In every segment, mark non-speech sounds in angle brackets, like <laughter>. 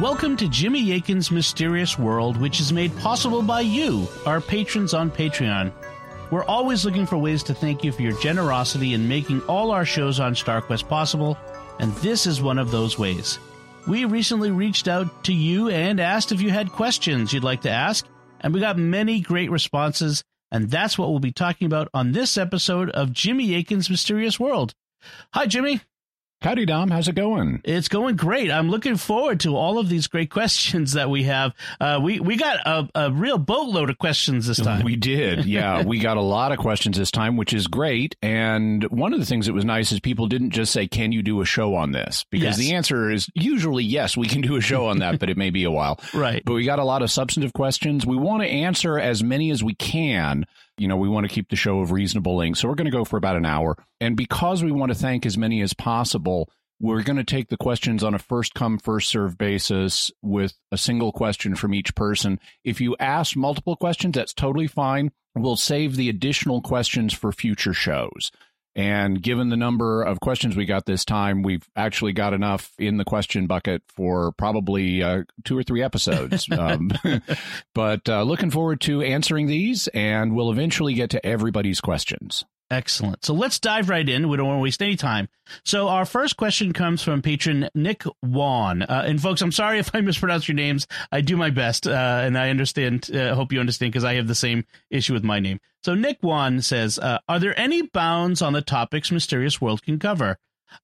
Welcome to Jimmy Akin's Mysterious World, which is made possible by you, our patrons on Patreon. We're always looking for ways to thank you for your generosity in making all our shows on StarQuest possible, and this is one of those ways. We recently reached out to you and asked if you had questions you'd like to ask, and we got many great responses, and that's what we'll be talking about on this episode of Jimmy Akin's Mysterious World. Hi, Jimmy. Howdy, Dom. How's it going? It's going great. I'm looking forward to all of these great <laughs> questions that we have. Uh, we we got a, a real boatload of questions this time. We did. <laughs> Yeah, we got a lot of questions this time, which is great. And one of the things that was nice is people didn't just say, "Can you do a show on this?" Because Yes. the answer is usually yes, we can do a show on that, but it may be a while. <laughs> Right. But we got a lot of substantive questions. We want to answer as many as we can. You know, we want to keep the show of reasonable length. So we're going to go for about an hour. And because we want to thank as many as possible, we're going to take the questions on a first come, first serve basis with a single question from each person. If you ask multiple questions, that's totally fine. We'll save the additional questions for future shows. And given the number of questions we got this time, we've actually got enough in the question bucket for probably uh, two or three episodes. <laughs> um, <laughs> but uh, looking forward to answering these, and we'll eventually get to everybody's questions. Excellent. So let's dive right in. We don't want to waste any time. So our first question comes from patron Nick Wan. Uh, and folks, I'm sorry if I <laughs> mispronounce your names. I do my best, uh, and I understand. Uh, hope you understand because I have the same issue with my name. So Nick Wan says, uh, "Are there any bounds on the topics Mysterious World can cover?"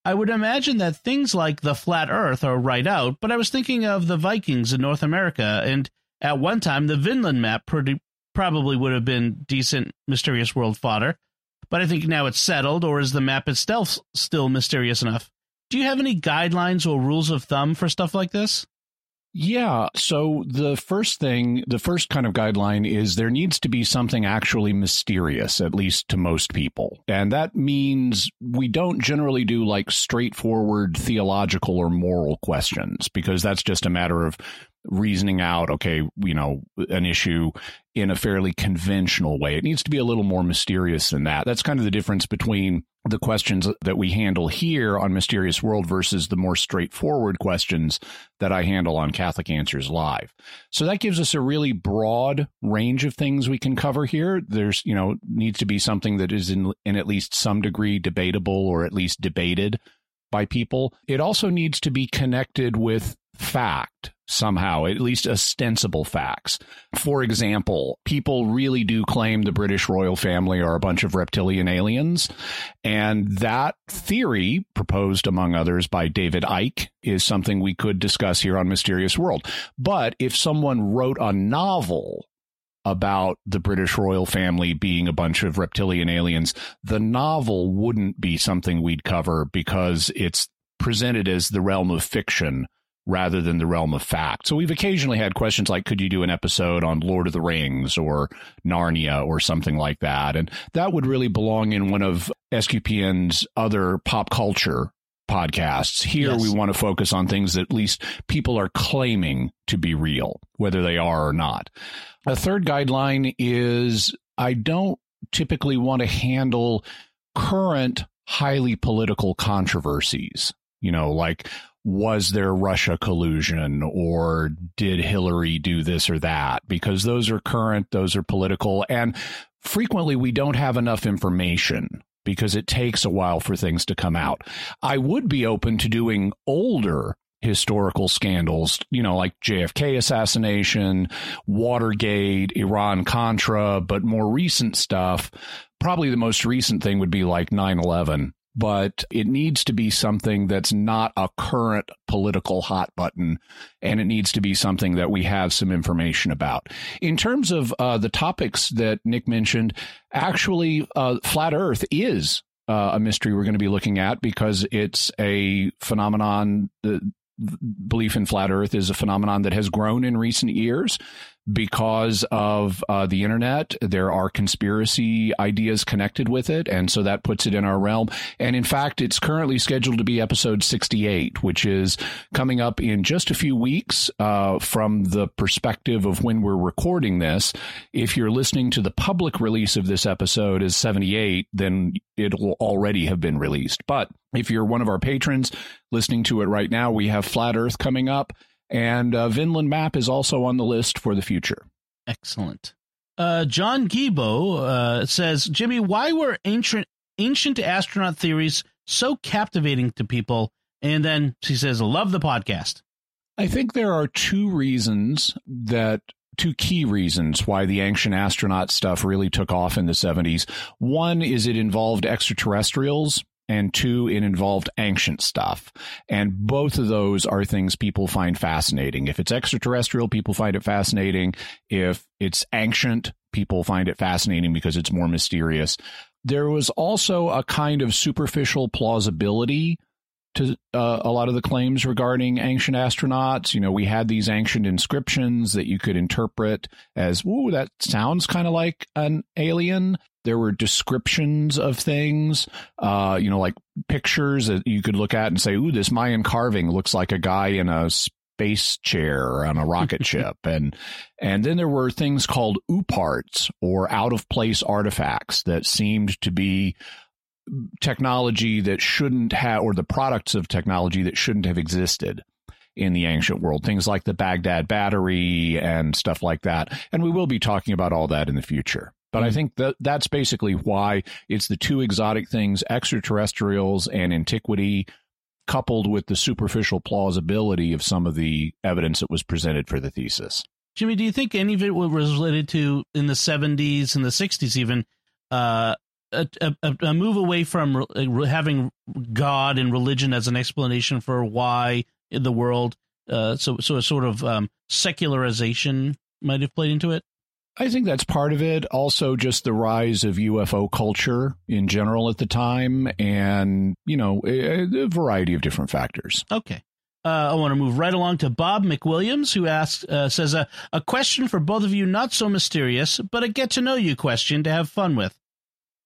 I would imagine that things like the flat Earth are right out, but I was thinking of the Vikings in North America, and at one time the Vinland map pretty, probably would have been decent Mysterious World fodder but I think now it's settled, or is the map itself still mysterious enough? Do you have any guidelines or rules of thumb for stuff like this? Yeah. So the first thing, the first kind of guideline is there needs to be something actually mysterious, at least to most people. And that means we don't generally do like straightforward theological or moral questions because that's just a matter of reasoning out, okay, you know, an issue in a fairly conventional way. It needs to be a little more mysterious than that. That's kind of the difference between the questions that we handle here on Mysterious World versus the more straightforward questions that I handle on Catholic Answers Live. So that gives us a really broad range of things we can cover here. There's, you know, needs to be something that is in, in at least some degree debatable or at least debated by people. It also needs to be connected with fact somehow, at least ostensible facts. For example, people really do claim the British royal family are a bunch of reptilian aliens. And that theory, proposed among others by David Icke, is something we could discuss here on Mysterious World. But if someone wrote a novel about the British royal family being a bunch of reptilian aliens, the novel wouldn't be something we'd cover because it's presented as the realm of fiction rather than the realm of fact. So we've occasionally had questions like, could you do an episode on Lord of the Rings or Narnia or something like that? And that would really belong in one of SQPN's other pop culture podcasts. Here Yes. we want to focus on things that at least people are claiming to be real, whether they are or not. A third guideline is I don't typically want to handle current highly political controversies. You know, like was there Russia collusion or did Hillary do this or that? Because those are current, those are political, and frequently we don't have enough information because it takes a while for things to come out. I would be open to doing older historical scandals, you know, like JFK assassination, Watergate, Iran Contra, but more recent stuff. Probably the most recent thing would be like 9 11 but it needs to be something that's not a current political hot button and it needs to be something that we have some information about. In terms of uh, the topics that Nick mentioned, actually, uh, flat Earth is uh, a mystery we're going to be looking at because it's a phenomenon. The belief in flat Earth is a phenomenon that has grown in recent years because of uh, the internet. There are conspiracy ideas connected with it, and so that puts it in our realm. And in fact, it's currently scheduled to be episode 68, which is coming up in just a few weeks uh, from the perspective of when we're recording this. If you're listening to the public release of this episode as 78, then it will already have been released. But if you're one of our patrons listening to it right now, we have Flat Earth coming up. And uh, Vinland map is also on the list for the future. Excellent. Uh, John Gibo uh, says, Jimmy, why were ancient ancient astronaut theories so captivating to people? And then she says, love the podcast. I think there are two reasons that two key reasons why the ancient astronaut stuff really took off in the 70s. One is it involved extraterrestrials and two, it involved ancient stuff. And both of those are things people find fascinating. If it's extraterrestrial, people find it fascinating. If it's ancient, people find it fascinating because it's more mysterious. There was also a kind of superficial plausibility to uh, a lot of the claims regarding ancient astronauts. You know, we had these ancient inscriptions that you could interpret as, "Ooh, that sounds kind of like an alien." There were descriptions of things, uh, you know, like pictures that you could look at and say, "Ooh, this Mayan carving looks like a guy in a space chair on a rocket <laughs> ship." And and then there were things called ooparts or out of place artifacts that seemed to be technology that shouldn't have, or the products of technology that shouldn't have existed in the ancient world. Things like the Baghdad battery and stuff like that. And we will be talking about all that in the future. But mm-hmm. I think that that's basically why it's the two exotic things, extraterrestrials and antiquity, coupled with the superficial plausibility of some of the evidence that was presented for the thesis. Jimmy, do you think any of it was related to in the 70s and the 60s even uh, a, a, a move away from having God and religion as an explanation for why the world. Uh, so, so a sort of um, secularization might have played into it. I think that's part of it. Also, just the rise of UFO culture in general at the time, and you know, a, a variety of different factors. Okay. Uh, I want to move right along to Bob McWilliams, who asks, uh, says, a, a question for both of you, not so mysterious, but a get to know you question to have fun with.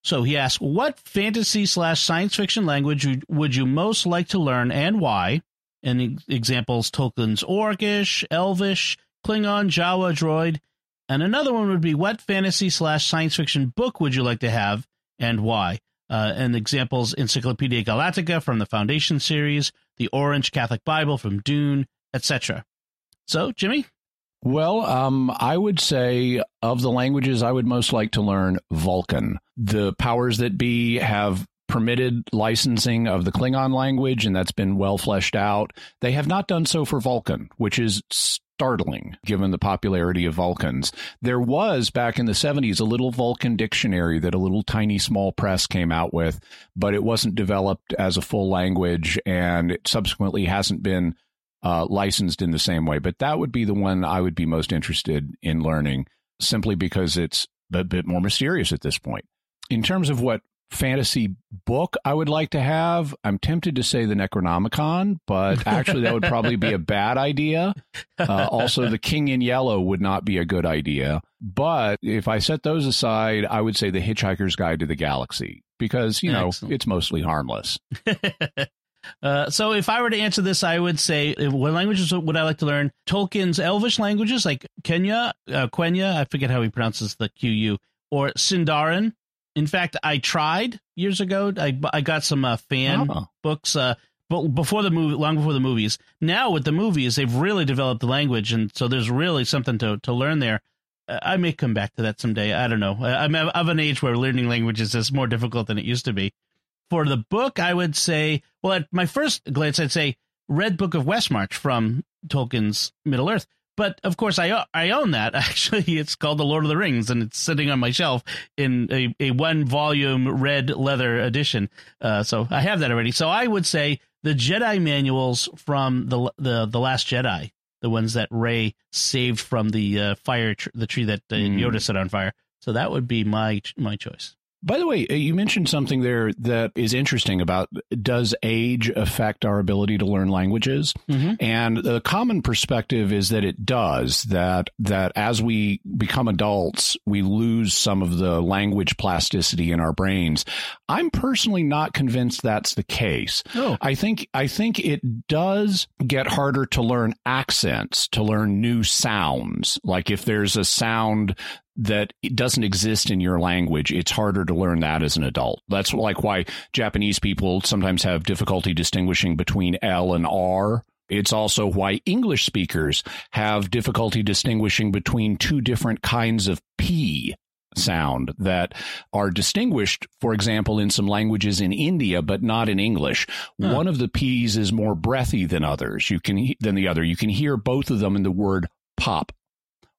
So he asks, what fantasy slash science fiction language would you most like to learn and why? And examples Tolkien's Orcish, Elvish, Klingon, Jawa, Droid. And another one would be what fantasy slash science fiction book would you like to have and why? Uh, and examples Encyclopedia Galactica from the Foundation series, the Orange Catholic Bible from Dune, etc. So, Jimmy, well, um, I would say of the languages I would most like to learn, Vulcan. The powers that be have permitted licensing of the Klingon language, and that's been well fleshed out. They have not done so for Vulcan, which is startling given the popularity of Vulcans. There was back in the 70s a little Vulcan dictionary that a little tiny small press came out with, but it wasn't developed as a full language and it subsequently hasn't been uh, licensed in the same way. But that would be the one I would be most interested in learning simply because it's a bit more mysterious at this point. In terms of what fantasy book I would like to have, I'm tempted to say the Necronomicon, but actually that would probably be a bad idea. Uh, also, The King in Yellow would not be a good idea. But if I set those aside, I would say The Hitchhiker's Guide to the Galaxy because, you know, Excellent. it's mostly harmless. <laughs> Uh, so if I were to answer this, I would say, what languages would I like to learn? Tolkien's Elvish languages like Kenya, uh, Quenya, I forget how he pronounces the QU, or Sindarin. In fact, I tried years ago. I, I got some uh, fan oh. books uh, before the movie, long before the movies. Now with the movies, they've really developed the language, and so there's really something to to learn there. Uh, I may come back to that someday. I don't know. I'm of an age where learning languages is more difficult than it used to be for the book, I would say, well, at my first glance, I'd say Red Book of Westmarch from Tolkien's Middle Earth. But of course, I I own that. <laughs> Actually, it's called The Lord of the Rings, and it's sitting on my shelf in a, a one volume red leather edition. Uh, so I have that already. So I would say the Jedi manuals from the the the Last Jedi, the ones that Rey saved from the uh, fire, tr- the tree that uh, mm. Yoda set on fire. So that would be my my choice. By the way, uh, you mentioned something there that is interesting about does age affect our ability to learn languages? Mm-hmm. And the common perspective is that it does. That that as we become adults, we lose some of the language plasticity in our brains. I'm personally not convinced that's the case. Oh. I think I think it does get harder to learn accents, to learn new sounds. Like if there's a sound that doesn't exist in your language, it's harder to learn that as an adult. That's like why Japanese people sometimes have difficulty distinguishing between L and R It's also why English speakers have difficulty distinguishing between two different kinds of P sound that are distinguished, for example, in some languages in India, but not in English. Huh. One of the P's is more breathy than others. You can, than the other. You can hear both of them in the word pop.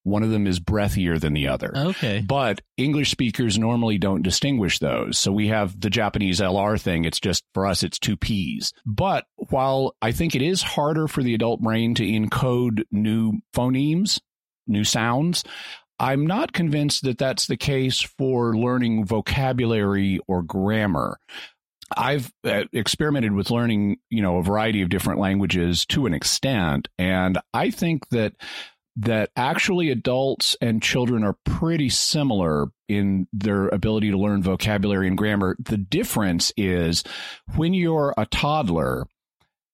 One of them is breathier than the other. Okay. But English speakers normally don't distinguish those. So we have the Japanese LR thing. It's just, for us, it's two P's. But while I think it is harder for the adult brain to encode new phonemes, new sounds, I'm not convinced that that's the case for learning vocabulary or grammar. I've uh, experimented with learning, you know, a variety of different languages to an extent, and I think that that actually adults and children are pretty similar in their ability to learn vocabulary and grammar. The difference is when you're a toddler,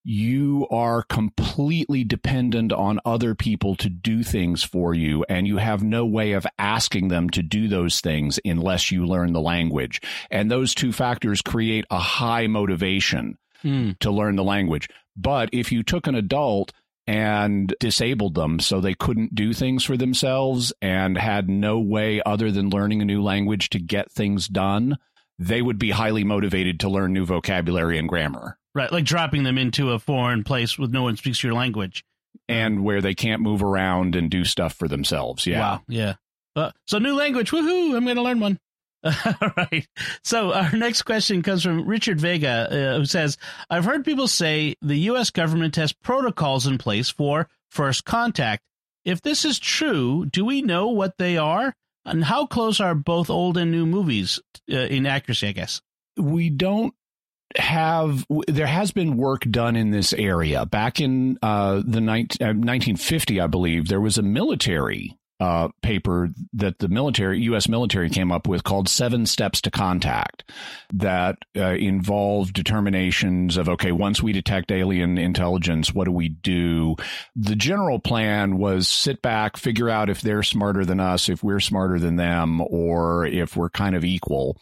you are completely dependent on other people to do things for you, and you have no way of asking them to do those things unless you learn the language. And those two factors create a high motivation mm. to learn the language. But if you took an adult and disabled them so they couldn't do things for themselves and had no way other than learning a new language to get things done, they would be highly motivated to learn new vocabulary and grammar. Right, like dropping them into a foreign place with no one speaks your language. And where they can't move around and do stuff for themselves. Yeah. Wow. Yeah. Uh, so new language. Woohoo. I'm going to learn one. All <laughs> right. So our next question comes from Richard Vega, uh, who says, I've heard people say the U.S. government has protocols in place for first contact. If this is true, do we know what they are? And how close are both old and new movies uh, in accuracy, I guess? We don't have there has been work done in this area back in uh, the 19, uh, 1950 i believe there was a military uh, paper that the military, U.S. military, came up with called Seven Steps to Contact that uh, involved determinations of, okay, once we detect alien intelligence, what do we do? The general plan was sit back, figure out if they're smarter than us, if we're smarter than them, or if we're kind of equal.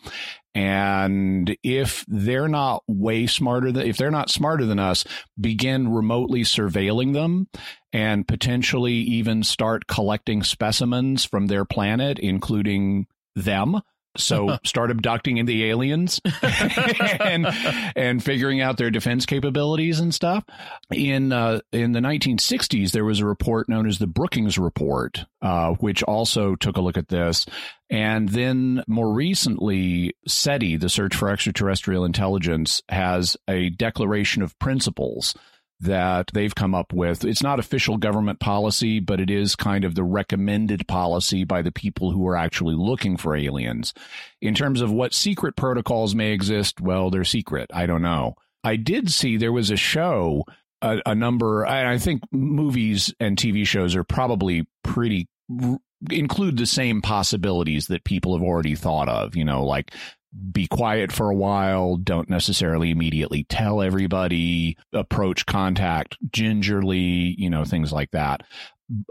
And if they're not way smarter than, if they're not smarter than us, begin remotely surveilling them and potentially even start collecting specimens from their planet, including them. So <laughs> start abducting the aliens <laughs> and and figuring out their defense capabilities and stuff. In uh, in the 1960s, there was a report known as the Brookings Report, uh, which also took a look at this. And then more recently, SETI, the Search for Extraterrestrial Intelligence, has a declaration of principles that they've come up with. It's not official government policy, but it is kind of the recommended policy by the people who are actually looking for aliens. In terms of what secret protocols may exist, well, they're secret. I don't know. I did see there was a show, a, a number, I think movies and TV shows are probably pretty include the same possibilities that people have already thought of, you know, like be quiet for a while, don't necessarily immediately tell everybody, approach contact gingerly, you know, things like that.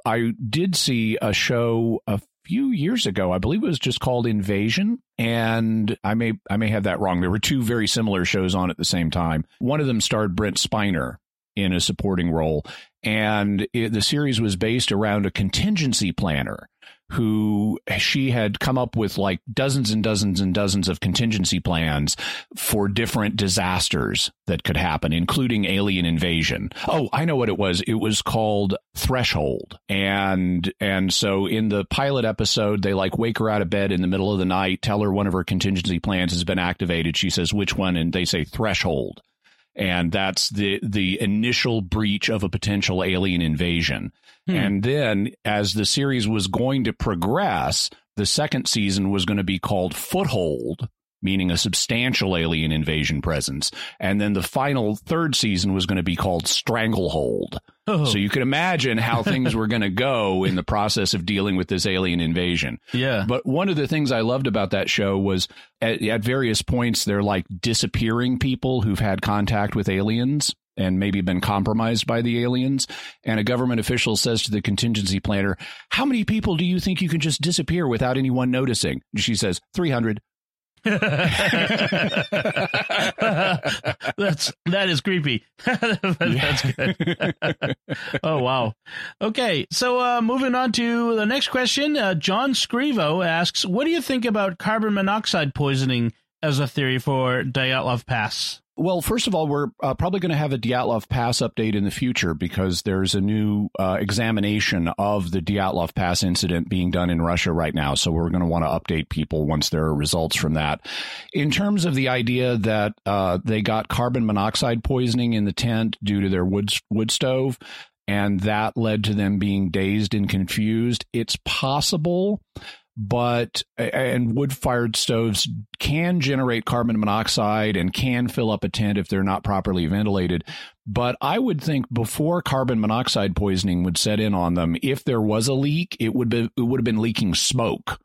I did see a show a few years ago. I believe it was just called Invasion, and I may I may have that wrong. There were two very similar shows on at the same time. One of them starred Brent Spiner in a supporting role, and it, the series was based around a contingency planner who she had come up with like dozens and dozens and dozens of contingency plans for different disasters that could happen, including alien invasion. Oh, I know what it was. It was called Threshold. And, and so in the pilot episode, they like wake her out of bed in the middle of the night, tell her one of her contingency plans has been activated. She says, which one? And they say Threshold and that's the the initial breach of a potential alien invasion. Hmm. And then as the series was going to progress, the second season was going to be called Foothold, meaning a substantial alien invasion presence. And then the final third season was going to be called Stranglehold. Oh. So you can imagine how <laughs> things were going to go in the process of dealing with this alien invasion. Yeah. But one of the things I loved about that show was at, at various points, they're like disappearing people who've had contact with aliens and maybe been compromised by the aliens. And a government official says to the contingency planner, How many people do you think you can just disappear without anyone noticing? She says, 300. <laughs> That's that is creepy. <laughs> That's good. <laughs> oh wow. Okay, so uh, moving on to the next question. Uh, John Scrivo asks, "What do you think about carbon monoxide poisoning as a theory for Dyatlov Pass?" Well, first of all, we're uh, probably going to have a Dyatlov Pass update in the future because there's a new uh, examination of the Dyatlov Pass incident being done in Russia right now. So we're going to want to update people once there are results from that. In terms of the idea that uh, they got carbon monoxide poisoning in the tent due to their wood wood stove, and that led to them being dazed and confused, it's possible but and wood fired stoves can generate carbon monoxide and can fill up a tent if they're not properly ventilated. But i would think before carbon monoxide poisoning would set in on them if there was a leak it would be it would have been leaking smoke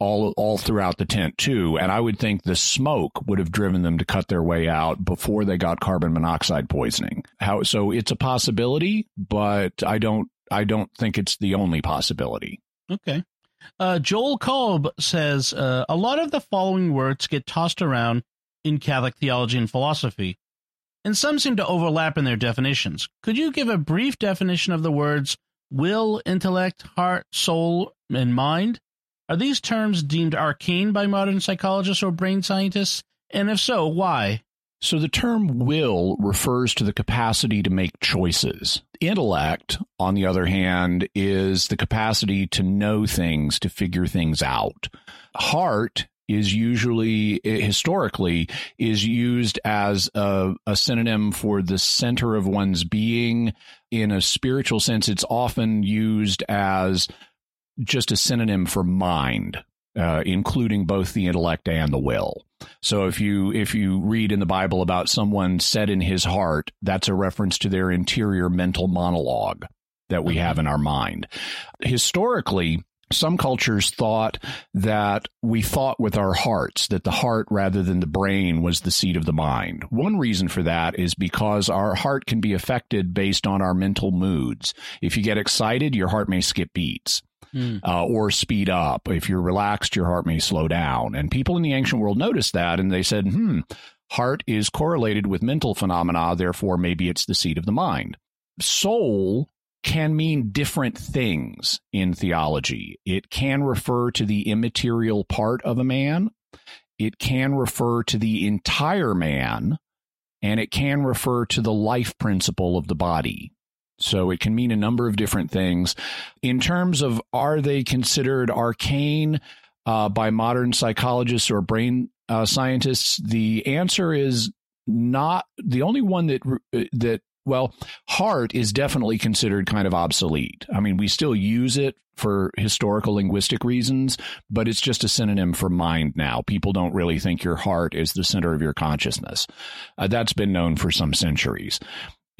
all all throughout the tent too. And i would think the smoke would have driven them to cut their way out before they got carbon monoxide poisoning. How so it's a possibility but i don't i don't think it's the only possibility. Okay uh, Joel Kolb says uh, a lot of the following words get tossed around in Catholic theology and philosophy, and some seem to overlap in their definitions. Could you give a brief definition of the words will, intellect, heart, soul, and mind? Are these terms deemed arcane by modern psychologists or brain scientists? And if so, why? So the term will refers to the capacity to make choices. Intellect, on the other hand, is the capacity to know things, to figure things out. Heart is usually historically is used as a, a, synonym for the center of one's being in a spiritual sense it's often used as just a synonym for mind uh, including both the intellect and the will. So if you if you read in the Bible about someone said in his heart, that's a reference to their interior mental monologue that we mm-hmm. have in our mind. Historically, some cultures thought that we thought with our hearts, that the heart rather than the brain was the seat of the mind. One reason for that is because our heart can be affected based on our mental moods. If you get excited, your heart may skip beats mm. uh, or speed up. If you're relaxed, your heart may slow down. And people in the ancient world noticed that and they said, hmm, heart is correlated with mental phenomena, therefore, maybe it's the seat of the mind. Soul can mean different things in theology. It can refer to the immaterial part of a man, it can refer to the entire man, and it can refer to the life principle of the body. So it can mean a number of different things. In terms of are they considered arcane uh, by modern psychologists or brain uh, scientists, the answer is not the only one that that well, heart is definitely considered kind of obsolete. I mean, we still use it for historical linguistic reasons, but it's just a synonym for mind now. People don't really think your heart is the center of your consciousness. Uh, that's been known for some centuries.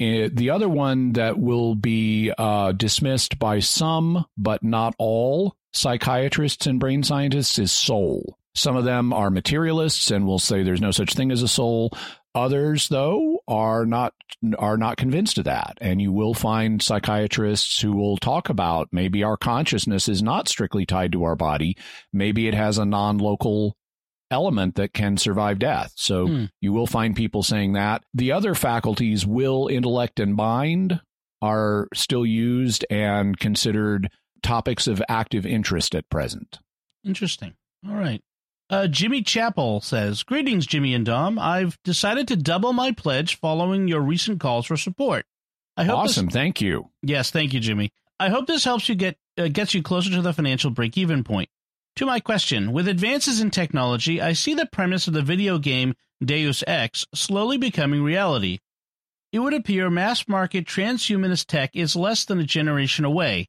Uh, the other one that will be uh, dismissed by some, but not all, psychiatrists and brain scientists is soul. Some of them are materialists and will say there's no such thing as a soul. Others, though, are not are not convinced of that, and you will find psychiatrists who will talk about maybe our consciousness is not strictly tied to our body. Maybe it has a non-local element that can survive death. So hmm. you will find people saying that. The other faculties, will, intellect, and mind, are still used and considered topics of active interest at present. Interesting. All right. Uh, Jimmy Chappell says, Greetings, Jimmy and Dom. I've decided to double my pledge following your recent calls for support. I hope awesome. This... Thank you. Yes, thank you, Jimmy. I hope this helps you get uh, gets you closer to the financial break even point. To my question, with advances in technology, I see the premise of the video game Deus Ex slowly becoming reality. It would appear mass market transhumanist tech is less than a generation away.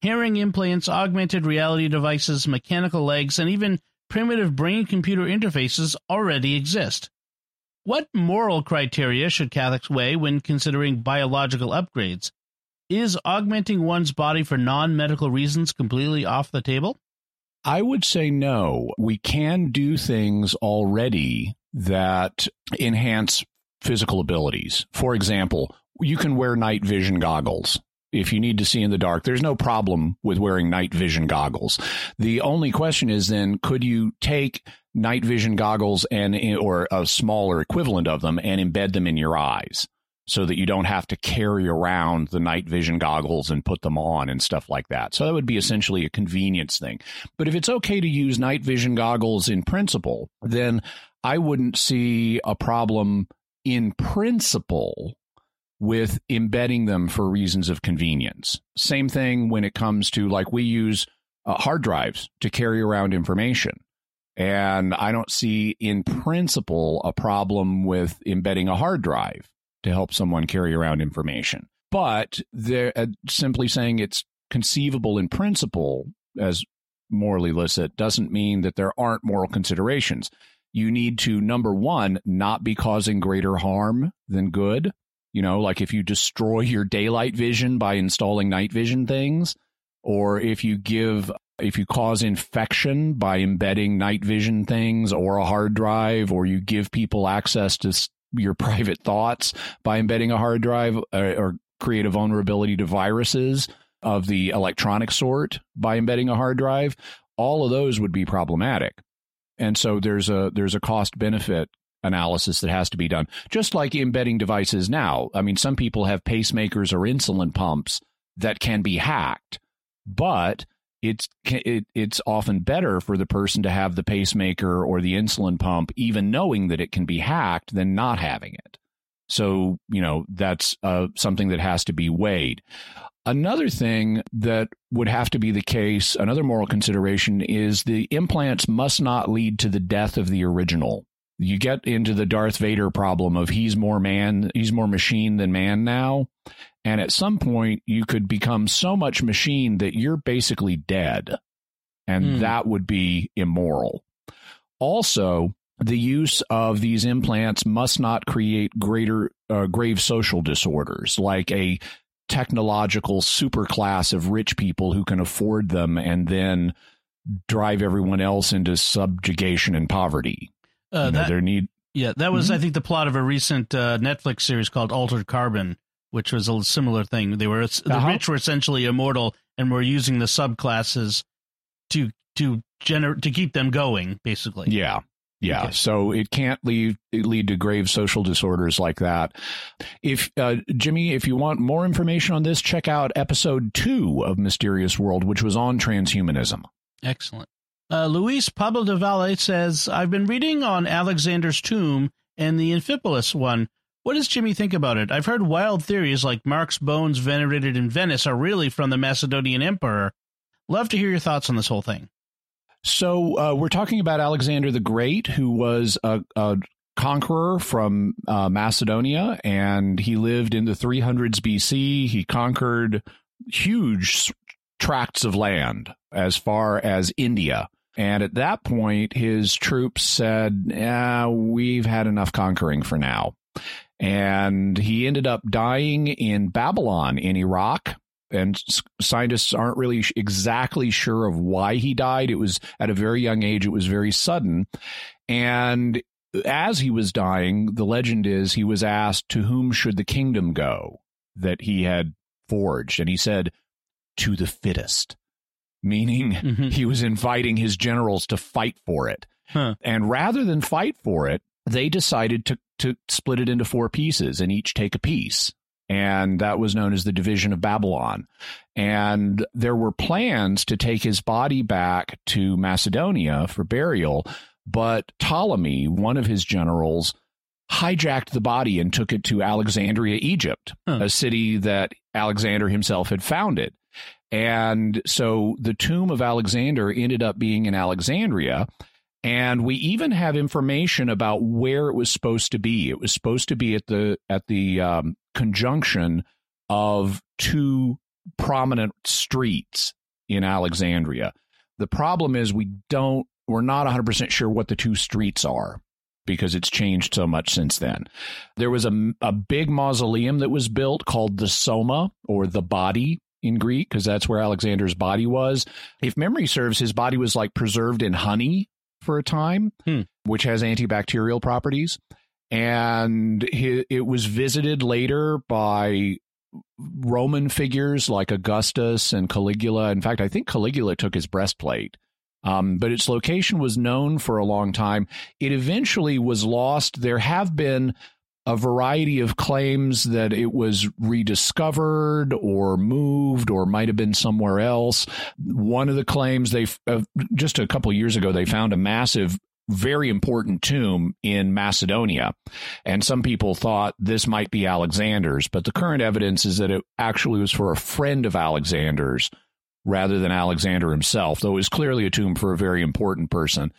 Hearing implants, augmented reality devices, mechanical legs, and even primitive brain computer interfaces already exist. What moral criteria should Catholics weigh when considering biological upgrades? Is augmenting one's body for non medical reasons completely off the table? I would say no. We can do things already that enhance physical abilities. For example, you can wear night vision goggles if you need to see in the dark, there's no problem with wearing night vision goggles. The only question is then could you take night vision goggles and or a smaller equivalent of them and embed them in your eyes so that you don't have to carry around the night vision goggles and put them on and stuff like that. So that would be essentially a convenience thing. But if it's okay to use night vision goggles in principle, then I wouldn't see a problem in principle with embedding them for reasons of convenience. Same thing when it comes to like we use uh, hard drives to carry around information. And I don't see in principle a problem with embedding a hard drive to help someone carry around information. But they're uh, simply saying it's conceivable in principle as morally illicit doesn't mean that there aren't moral considerations. You need to, number one, not be causing greater harm than good. You know, like if you destroy your daylight vision by installing night vision things, or if you give, if you cause infection by embedding night vision things or a hard drive, or you give people access to your <laughs> private thoughts by embedding a hard drive or, uh, or create a vulnerability to viruses of the electronic sort by embedding a hard drive, all of those would be problematic. And so there's a there's a cost benefit analysis that has to be done. Just like embedding devices now. I mean, some people have pacemakers or insulin pumps that can be hacked, but it's it, it's often better for the person to have the pacemaker or the insulin pump, even knowing that it can be hacked, than not having it. So you know that's uh, something that has to be weighed. Another thing that would have to be the case, another moral consideration, is the implants must not lead to the death of the original you get into the Darth Vader problem of he's more man, he's more machine than man now. And at some point, you could become so much machine that you're basically dead. And mm. that would be immoral. Also, the use of these implants must not create greater uh, grave social disorders like a technological superclass of rich people who can afford them and then drive everyone else into subjugation and poverty. Uh, you know, that, their need. Yeah, that was, mm-hmm. I think, the plot of a recent uh, Netflix series called Altered Carbon, which was a similar thing. They were the uh-huh. rich were essentially immortal and were using the subclasses to to generate to keep them going, basically. Yeah. Yeah, okay. so it can't lead lead to grave social disorders like that. If uh, Jimmy, if you want more information on this, check out episode two of Mysterious World, which was on transhumanism. Excellent. Uh, Luis Pablo de Valle says, I've been reading on Alexander's tomb and the Amphipolis one. What does Jimmy think about it? I've heard wild theories like Mark's bones venerated in Venice are really from the Macedonian emperor. Love to hear your thoughts on this whole thing. So, uh, we're talking about Alexander the Great, who was a, a conqueror from uh, Macedonia, and he lived in the 300s BC. He conquered huge tracts of land as far as India. And at that point, his troops said, we've had enough conquering for now. And he ended up dying in Babylon in Iraq. And scientists aren't really exactly sure of why he died. It was at a very young age, it was very sudden. And as he was dying, the legend is he was asked, To whom should the kingdom go that he had forged? And he said, To the fittest meaning mm-hmm. <laughs> he was inviting his generals to fight for it. Huh. And rather than fight for it, they decided to, to split it into four pieces and each take a piece. And that was known as the division of Babylon. And there were plans to take his body back to Macedonia for burial, but Ptolemy, one of his generals, hijacked the body and took it to Alexandria, Egypt, huh. a city that Alexander himself had founded. And so the tomb of Alexander ended up being in Alexandria. And we even have information about where it was supposed to be. It was supposed to be at the at the um, conjunction of two prominent streets in Alexandria. The problem is we don't we're not 100% sure what the two streets are because it's changed so much since then. There was a, a big mausoleum that was built called the Soma or the body in Greek because that's where Alexander's body was. If memory serves, his body was like preserved in honey for a time, hmm. which has antibacterial properties. And it was visited later by Roman figures like Augustus and Caligula. In fact, I think Caligula took his breastplate. Um, but its location was known for a long time. It eventually was lost. There have been a variety of claims that it was rediscovered or moved or might have been somewhere else. One of the claims they uh, just a couple years ago they found a massive very important tomb in Macedonia. And some people thought this might be Alexander's, but the current evidence is that it actually was for a friend of Alexander's rather than Alexander himself, though it was clearly a tomb for a very important person.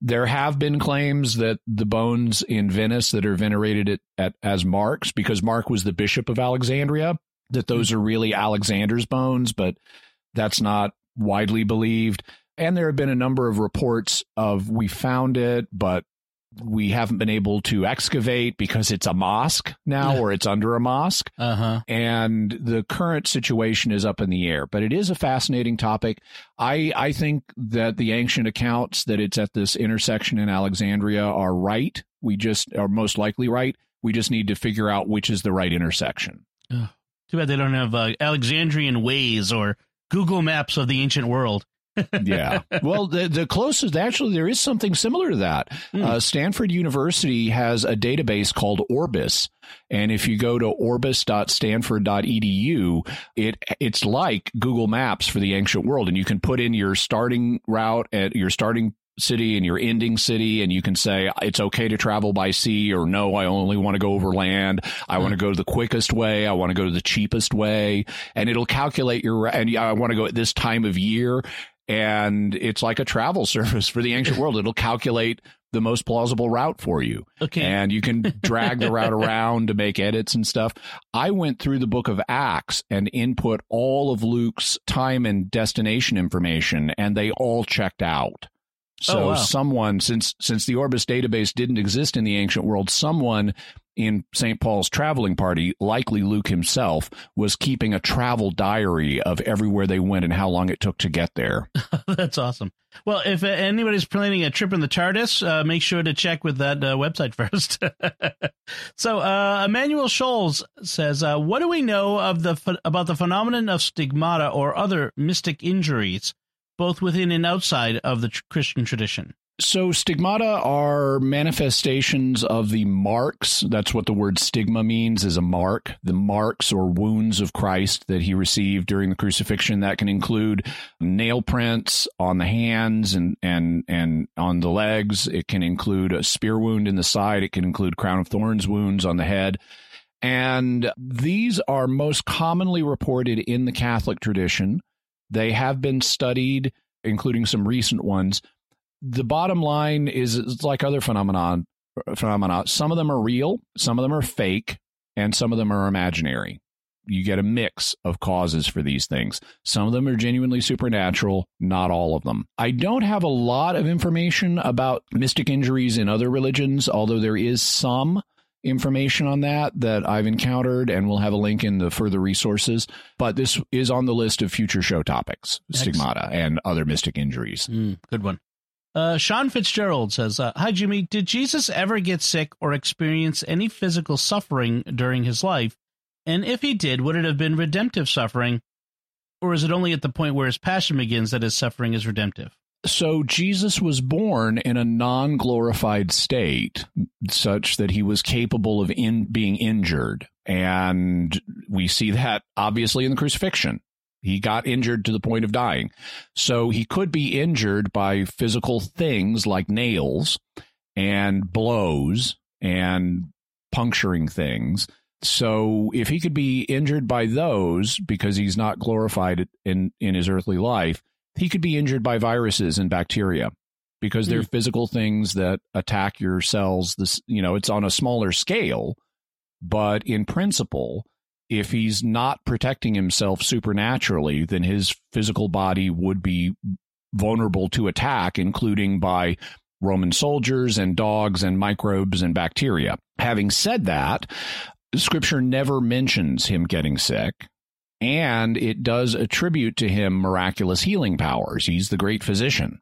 There have been claims that the bones in Venice that are venerated at, at, as Mark's, because Mark was the bishop of Alexandria, that those are really Alexander's bones, but that's not widely believed. And there have been a number of reports of we found it, but we haven't been able to excavate because it's a mosque now or it's under a mosque. Uh-huh. And the current situation is up in the air, but it is a fascinating topic. I, I think that the ancient accounts that it's at this intersection in Alexandria are right. We just are most likely right. We just need to figure out which is the right intersection. Too bad they don't have uh, Alexandrian Waze or Google Maps of the ancient world yeah. Well, the, the closest, actually, there is something similar to that. Mm. Uh, Stanford University has a database called Orbis. And if you go to orbis.stanford.edu, it it's like Google Maps for the ancient world, and you can put in your starting route at your starting city and your ending city and you can say it's okay to travel by sea or no i only want to go over land i want to go the quickest way i want to go to the cheapest way and it'll calculate your and i want to go at this time of year and it's like a travel <laughs> service for the ancient world. It'll calculate the most plausible route for you. Okay. And you can drag the route <laughs> around to make edits and stuff. I went through the book of Acts and input all of Luke's time and destination information, and they all checked out. Oh, so oh, wow. someone, since since the Orbis database didn't exist in the ancient world, someone in St. Paul's traveling party, likely Luke himself, was keeping a travel diary of everywhere they went and how long it took to get there. <laughs> That's awesome. Well, if anybody's planning a trip in the TARDIS, uh, make sure to check with that uh, website <laughs> first. <laughs> so, uh, Emmanuel Scholes says, uh, "What do we know of the about the phenomenon of stigmata or other mystic injuries, both within and outside of the tr- Christian tradition?" So, stigmata are manifestations of the marks. That's what the word stigma means is a mark, the marks or wounds of Christ that he received during the crucifixion. That can include nail prints on the hands and, and, and on the legs. It can include a spear wound in the side. It can include crown of thorns wounds on the head. And these are most commonly reported in the Catholic tradition. They have been studied, including some recent ones the bottom line is it's like other phenomenon phenomena. Some of them are real, some of them are fake, and some of them are imaginary. You get a mix of causes for these things. Some of them are genuinely supernatural, not all of them. I don't have a lot of information about mystic injuries in other religions, although there is some information on that that I've encountered, and we'll have a link in the further resources. But this is on the list of future show topics stigmata and other mystic injuries. Mm, good one. Uh, Sean Fitzgerald says, uh, Hi, Jimmy. Did Jesus ever get sick or experience any physical suffering during his life? And if he did, would it have been redemptive suffering? Or is it only at the point where his passion begins that his suffering is redemptive? So Jesus was born in a non glorified state, such that he was capable of in, being injured. And we see that obviously in the crucifixion. He got injured to the point of dying. So he could be injured by physical things like nails and blows and puncturing things. So if he could be injured by those because he's not glorified in, in his earthly life, he could be injured by viruses and bacteria because they're mm. physical things that attack your cells. This, you know, it's on a smaller scale, but in principle, if he's not protecting himself supernaturally, then his physical body would be vulnerable to attack, including by Roman soldiers and dogs and microbes and bacteria. Having said that, scripture never mentions him getting sick. And it does attribute to him miraculous healing powers. He's the great physician.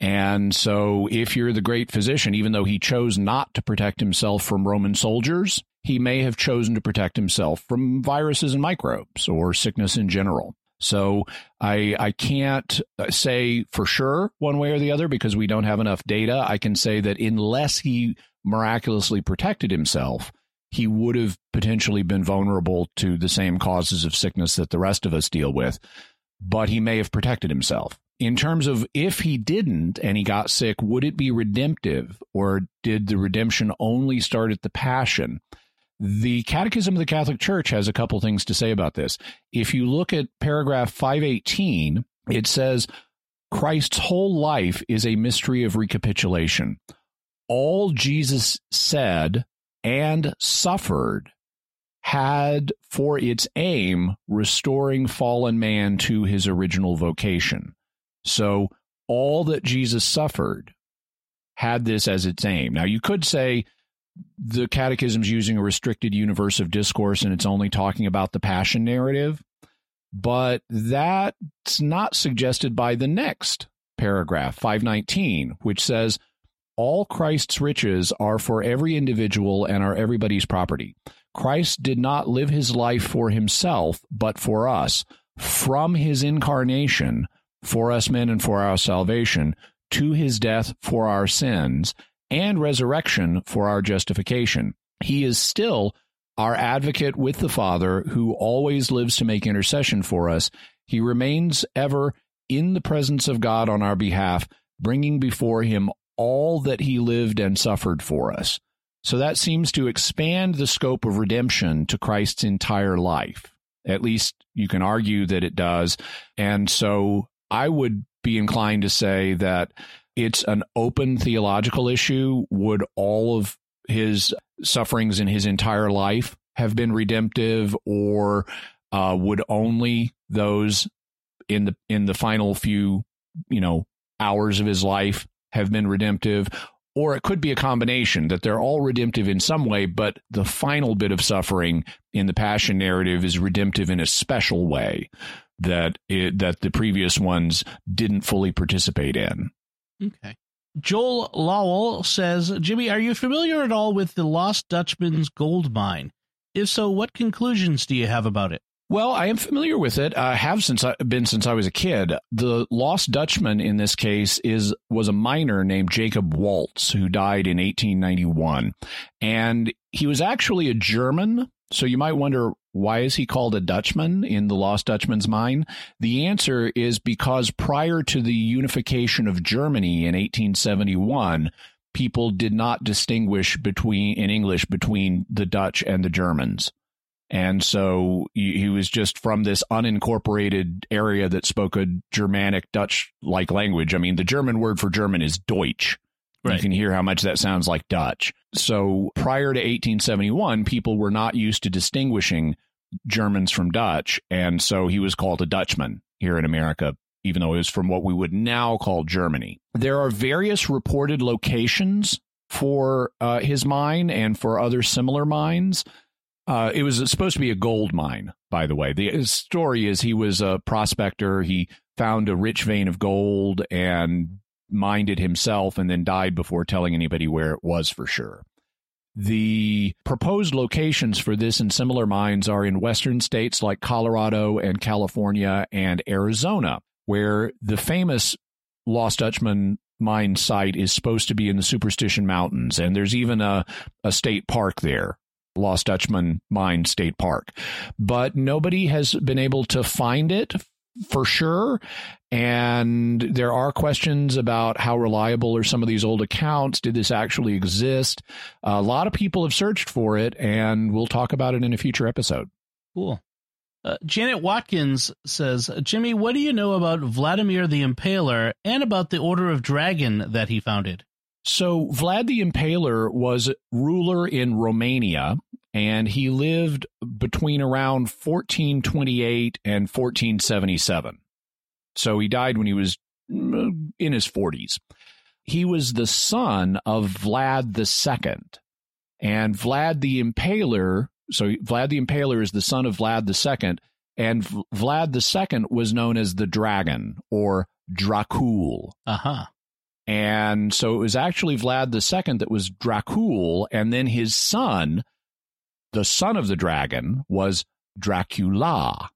And so, if you're the great physician, even though he chose not to protect himself from Roman soldiers, he may have chosen to protect himself from viruses and microbes or sickness in general. So I I can't say for sure one way or the other because we don't have enough data. I can say that unless he miraculously protected himself, he would have potentially been vulnerable to the same causes of sickness that the rest of us deal with, but he may have protected himself. In terms of if he didn't and he got sick, would it be redemptive or did the redemption only start at the passion? The Catechism of the Catholic Church has a couple things to say about this. If you look at paragraph 518, it says Christ's whole life is a mystery of recapitulation. All Jesus said and suffered had for its aim restoring fallen man to his original vocation. So all that Jesus suffered had this as its aim. Now you could say the catechism's using a restricted universe of discourse and it's only talking about the passion narrative, but that's not suggested by the next paragraph 519 which says all Christ's riches are for every individual and are everybody's property. Christ did not live his life for himself, but for us. From his incarnation, for us men and for our salvation, to his death for our sins, and resurrection for our justification. He is still our advocate with the Father who always lives to make intercession for us. He remains ever in the presence of God on our behalf, bringing before him all that he lived and suffered for us. So that seems to expand the scope of redemption to Christ's entire life. At least you can argue that it does. And so I would be inclined to say that it's an open theological issue. Would all of his sufferings in his entire life have been redemptive, or uh, would only those in the in the final few you know hours of his life have been redemptive, or it could be a combination that they're all redemptive in some way, but the final bit of suffering in the passion narrative is redemptive in a special way that it, that the previous ones didn't fully participate in. Okay. Joel Lowell says, Jimmy, are you familiar at all with the Lost Dutchman's gold mine? If so, what conclusions do you have about it? Well, I am familiar with it. I have since I, been since I was a kid. The lost Dutchman in this case is was a miner named Jacob Waltz who died in 1891, and he was actually a German. So you might wonder why is he called a Dutchman in the Lost Dutchman's mine? The answer is because prior to the unification of Germany in 1871, people did not distinguish between in English between the Dutch and the Germans. And so he, he, was just from this unincorporated area that spoke a Germanic Dutch like language. I mean, the German word for German is Deutsch. Right. You can hear how much that sounds like Dutch. So prior to 1871, people were not used to distinguishing Germans from Dutch. And so he was called a Dutchman here in America, even though he was from what we would now call Germany. There are various reported locations for uh, his mine and for other similar mines. Uh, it was supposed to be a gold mine, by the way. The story is he was a prospector. He found a rich vein of gold and mined it himself and then died before telling anybody where it was for sure. The proposed locations for this and similar mines are in western states like Colorado and California and Arizona, where the famous Lost Dutchman mine site is supposed to be in the Superstition Mountains. And there's even a, a state park there Lost Dutchman Mine State Park. But nobody has been able to find it for sure. And there are questions about how reliable are some of these old accounts. Did this actually exist? A lot of people have searched for it, and we'll talk about it in a future episode. Cool. Uh, Janet Watkins says, Jimmy, what do you know about Vladimir the Impaler and about the Order of Dragon that he founded? So, Vlad the Impaler was ruler in Romania, and he lived between around 1428 and 1477. So, he died when he was mm, in his 40s. He was the son of Vlad the II. And Vlad the Impaler, so Vlad the Impaler is the son of Vlad the II, and Vlad II was known as the Dragon or Dracul. Uh huh. And so it was actually Vlad II that was Dracul, and then his son the son of the dragon was Dracula.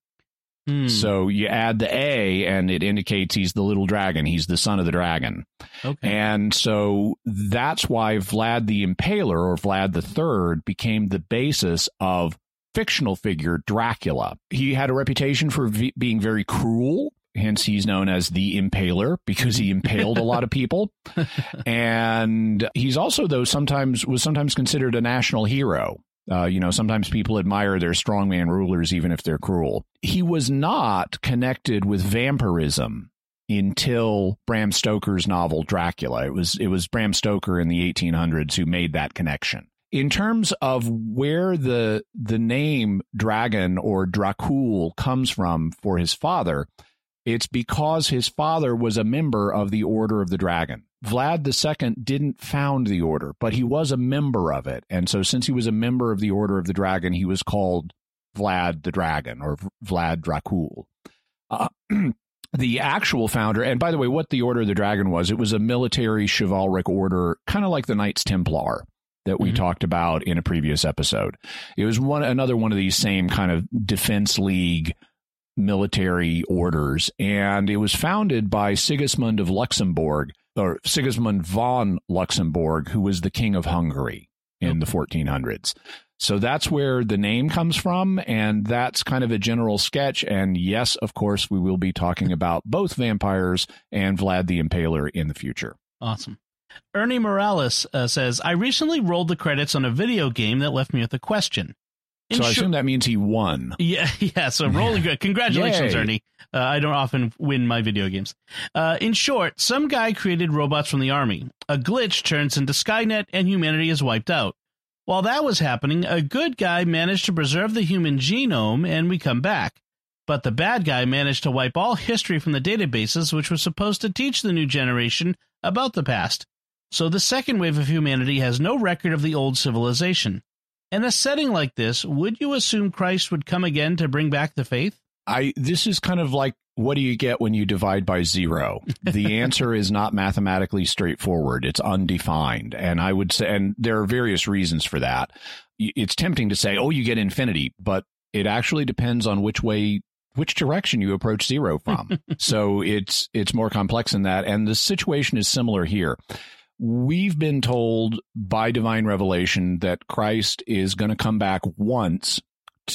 Hmm. So you add the A and it indicates he's the little dragon. He's the son of the dragon. okay. And so that's why Vlad the Impaler or Vlad the Third became the basis of fictional figure Dracula. He had a reputation for v- being very cruel. Hence, he's known as the Impaler because he impaled a lot of people. <laughs> And he's also, though, sometimes was sometimes considered a national hero. Uh, you know, sometimes people admire their strongman rulers, even if they're cruel. He was not connected with vampirism until Bram Stoker's novel Dracula. It was it was Bram Stoker in the 1800s who made that connection. In terms of where the the name dragon or Dracul comes from for his father, it's because his father was a member of the Order of the Dragon. Vlad II didn't found the order, but he was a member of it. And so since he was a member of the Order of the Dragon, he was called Vlad the Dragon or Vlad Dracul. Uh, <clears throat> the actual founder, and by the way, what the Order of the Dragon was, it was a military chivalric order, kind of like the Knights Templar that we Mhm. talked about in a previous episode. It was one another one of these same kind of defense league military orders, and it was founded by Sigismund of Luxembourg or Sigismund von Luxembourg, who was the king of Hungary in the 1400s. So that's where the name comes from, and that's kind of a general sketch. And yes, of course, we will be talking about both vampires and Vlad the Impaler in the future. Awesome. Ernie Morales uh, says, I recently rolled the credits on a video game that left me with a question. So I assume that means he won. Yeah, <laughs> yeah. So rolling good. Congratulations, Yay. Ernie. Uh, I don't often win my video games. Uh, in short, some guy created robots from the army. A glitch turns into Skynet, and humanity is wiped out. While that was happening, a good guy managed to preserve the human genome, and we come back. But the bad guy managed to wipe all history from the databases, which was supposed to teach the new generation about the past. So the second wave of humanity has no record of the old civilization. In a setting like this, would you assume Christ would come again to bring back the faith? I this is kind of like what do you get when you divide by zero? <laughs> The answer is not mathematically straightforward. It's undefined. And I would say and there are various reasons for that. It's tempting to say, "Oh, you get infinity," but it actually depends on which way which direction you approach zero from. <laughs> so it's it's more complex than that and the situation is similar here. We've been told by divine revelation that Christ is going to come back once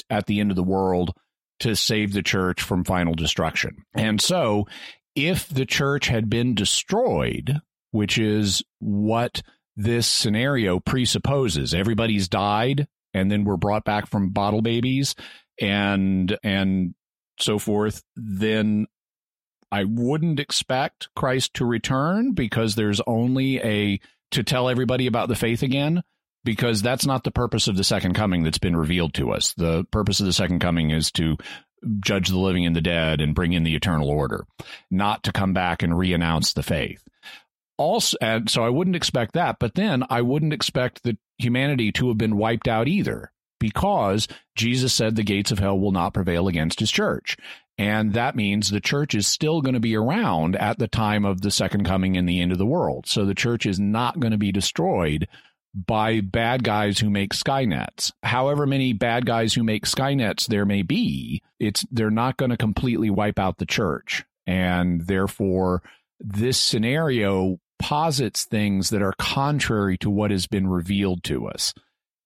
at the end of the world to save the church from final destruction. And so, if the church had been destroyed, which is what this scenario presupposes, everybody's died and then we're brought back from bottle babies and and so forth, then I wouldn't expect Christ to return because there's only a to tell everybody about the faith again because that's not the purpose of the second coming that's been revealed to us. The purpose of the second coming is to judge the living and the dead and bring in the eternal order, not to come back and re-announce the faith. Also, and so I wouldn't expect that, but then I wouldn't expect the humanity to have been wiped out either because Jesus said the gates of hell will not prevail against his church. And that means the church is still going to be around at the time of the second coming and the end of the world. So the church is not going to be destroyed by bad guys who make Skynets. However many bad guys who make Skynets there may be, it's they're not going to completely wipe out the church. And therefore this scenario posits things that are contrary to what has been revealed to us.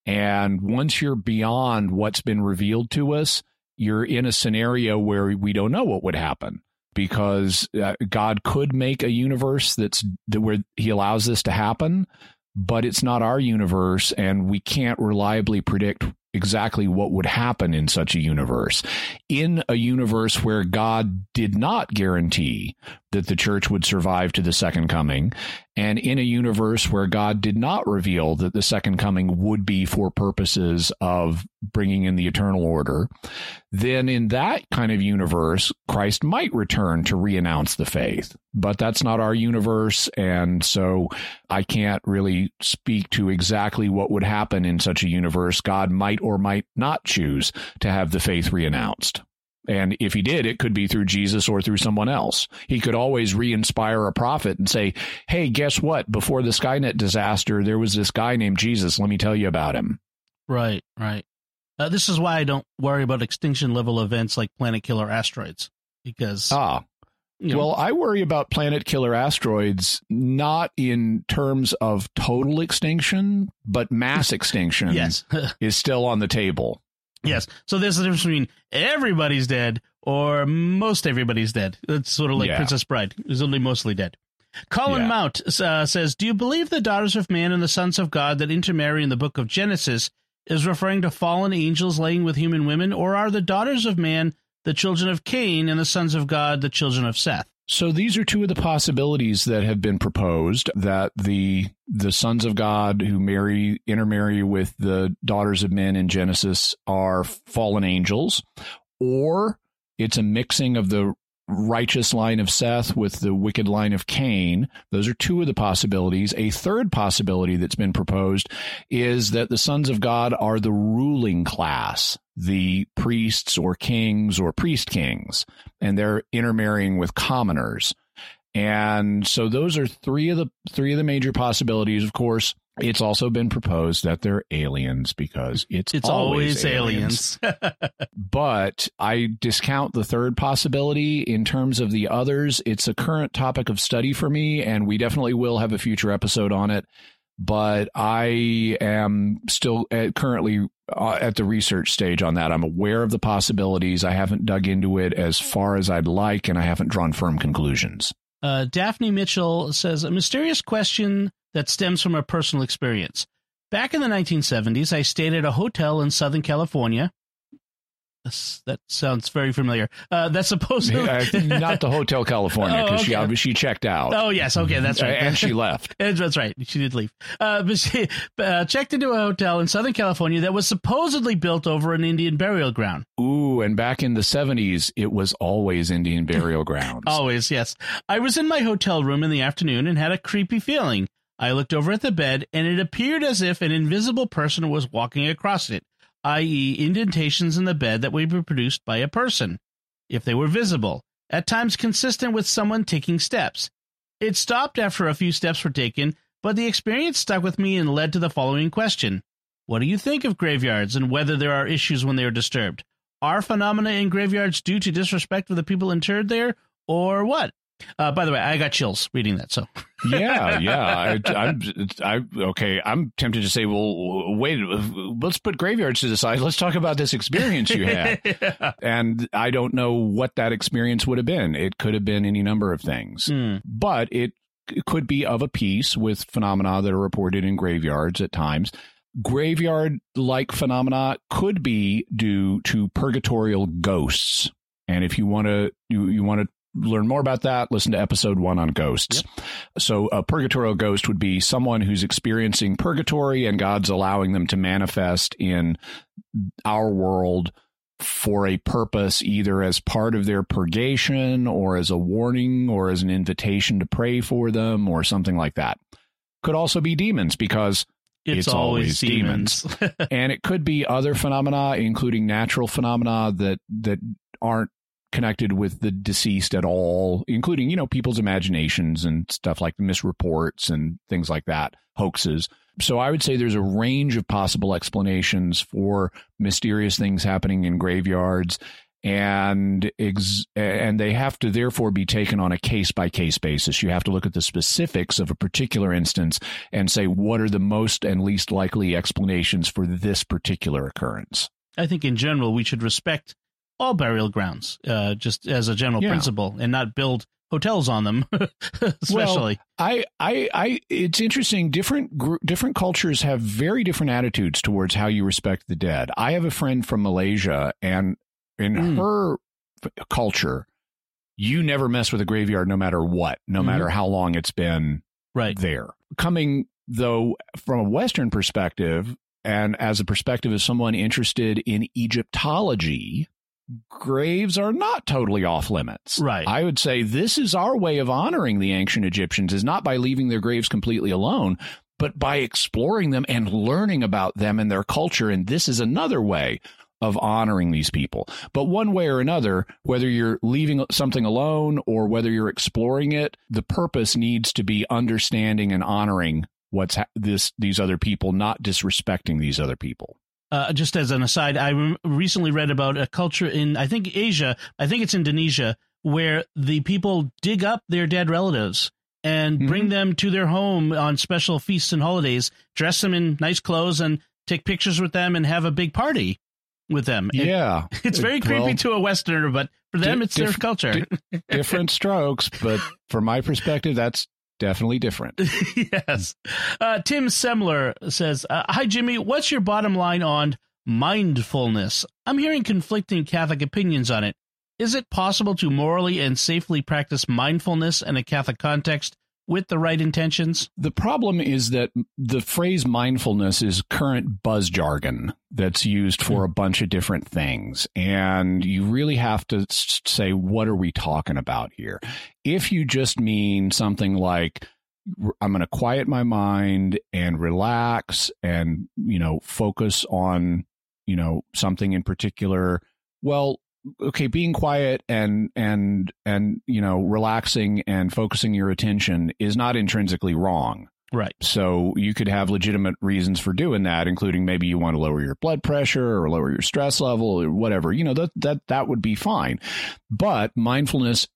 And once you're beyond what's been revealed to us, you're in a scenario where we don't know what would happen because uh, God could make a universe that's that where he allows this to happen, but it's not our universe and we can't reliably predict exactly what would happen in such a universe. In a universe where God did not guarantee that the church would survive to the second coming, and in a universe where God did not reveal that the second coming would be for purposes of bringing in the eternal order, then in that kind of universe, Christ might return to re-announce the faith. But that's not our universe, and so I can't really speak to exactly what would happen in such a universe. God might or might not choose to have the faith re-announced. And if he did, it could be through Jesus or through someone else. He could always re inspire a prophet and say, Hey, guess what? Before the Skynet disaster, there was this guy named Jesus. Let me tell you about him. Right, right. Uh, this is why I don't worry about extinction level events like planet killer asteroids because ah. You know, well, I worry about planet killer asteroids not in terms of total extinction, but mass <laughs> extinction yes. <laughs> is still on the table. Yes. So there's the difference between everybody's dead or most everybody's dead. That's sort of like yeah. Princess Bride, who's only mostly dead. Colin yeah. Mount uh, says, Do you believe the daughters of man and the sons of God that intermarry in the book of Genesis is referring to fallen angels laying with human women, or are the daughters of man the children of Cain and the sons of God the children of Seth? So these are two of the possibilities that have been proposed that the the sons of God who marry intermarry with the daughters of men in Genesis are fallen angels or it's a mixing of the righteous line of Seth with the wicked line of Cain. Those are two of the possibilities. A third possibility that's been proposed is that the sons of God are the ruling class, the priests or kings or priest kings, and they're intermarrying with commoners. And so those are three of the three of the major possibilities. Of course, it's also been proposed that they're aliens because it's, it's always, always aliens. aliens. <laughs> but I discount the third possibility in terms of the others. It's a current topic of study for me, and we definitely will have a future episode on it. But I am still eh, currently uh, at the research stage on that. I'm aware of the possibilities. I haven't dug into it as far as I'd like, and I haven't drawn firm conclusions. Uh, Daphne Mitchell says a mysterious question that stems from a personal experience. Back in the 1970s, I stayed at a hotel in Southern California. That sounds very familiar. Uh, that's supposed to uh, <laughs> not the Hotel California because oh, okay. she she checked out. Oh yes, okay, that's right, and she <laughs> left. that's right, she did leave. Uh, but she uh, checked into a hotel in Southern California that was supposedly built over an Indian burial ground. Ooh, and back in the seventies, it was always Indian burial <laughs> grounds. always, yes. I was in my hotel room in the afternoon and had a creepy feeling. I looked over at the bed, and it appeared as if an invisible person was walking across it, i.e., indentations in the bed that would be produced by a person, if they were visible, at times consistent with someone taking steps. It stopped after a few steps were taken, but the experience stuck with me and led to the following question What do you think of graveyards and whether there are issues when they are disturbed? Are phenomena in graveyards due to disrespect for the people interred there, or what? Uh, by the way, I got chills reading that. So yeah, <laughs> yeah. I, I'm, I okay. I'm tempted to say, well, wait. Let's put graveyards to the side. Let's talk about this experience you had. <laughs> yeah. And I don't know what that experience would have been. It could have been any number of things, mm. but it could be of a piece with phenomena that are reported in graveyards at times graveyard like phenomena could be due to purgatorial ghosts. And if you want to you, you want to learn more about that, listen to episode one on ghosts. Yep. So, a purgatorial ghost would be someone who's experiencing purgatory and God's allowing them to manifest in our world for a purpose, either as part of their purgation or as a warning or as an invitation to pray for them or something like that. Could also be demons because it's, it's always, always, demons. demons. <laughs> and it could be other phenomena, including natural phenomena that that aren't connected with the deceased at all, including, you know, people's imaginations and stuff like misreports and things like that, hoaxes. So I would say there's a range of possible explanations for mysterious things happening in graveyards and ex- and they have to therefore be taken on a case by case basis. You have to look at the specifics of a particular instance and say what are the most and least likely explanations for this particular occurrence. I think in general we should respect all burial grounds, uh, just as a general yeah. principle, and not build hotels on them. <laughs> especially, well, I, I, I, it's interesting. Different gr- different cultures have very different attitudes towards how you respect the dead. I have a friend from Malaysia, and in mm. her culture, you never mess with a graveyard, no matter what, no mm-hmm. matter how long it's been right there. Coming though from a Western perspective, and as a perspective of someone interested in Egyptology, graves are not totally off limits. Right. I would say this is our way of honoring the ancient Egyptians is not by leaving their graves completely alone, but by exploring them and learning about them and their culture. And this is another way of honoring these people. But one way or another, whether you're leaving something alone or whether you're exploring it, the purpose needs to be understanding and honoring what's ha- this these other people, not disrespecting these other people. Uh, just as an aside, I re- recently read about a culture in, I think, Asia, I think it's Indonesia, where the people dig up their dead relatives and mm-hmm. bring them to their home on special feasts and holidays, dress them in nice clothes, and take pictures with them and have a big party with them. Yeah. <laughs> It's very creepy well, to a Westerner, but for them, di- it's their culture. Di- different strokes, but <laughs> from my perspective, that's definitely different. <laughs> yes. Uh, Tim Semler says, uh, Hi, Jimmy. What's your bottom line on mindfulness? I'm hearing conflicting Catholic opinions on it. Is it possible to morally and safely practice mindfulness in a Catholic context with the right intentions? The problem is that the phrase mindfulness is current buzz jargon that's used for a bunch of different things. And you really have to say, what are we talking about here? If you just mean something like, I'm going to quiet my mind and relax and, you know, focus on, you know, something in particular. Well, okay being quiet and and and you know relaxing and focusing your attention is not intrinsically wrong. Right. So you could have legitimate reasons for doing that including maybe you want to lower your blood pressure or lower your stress level or whatever. You know that that that would be fine. But mindfulness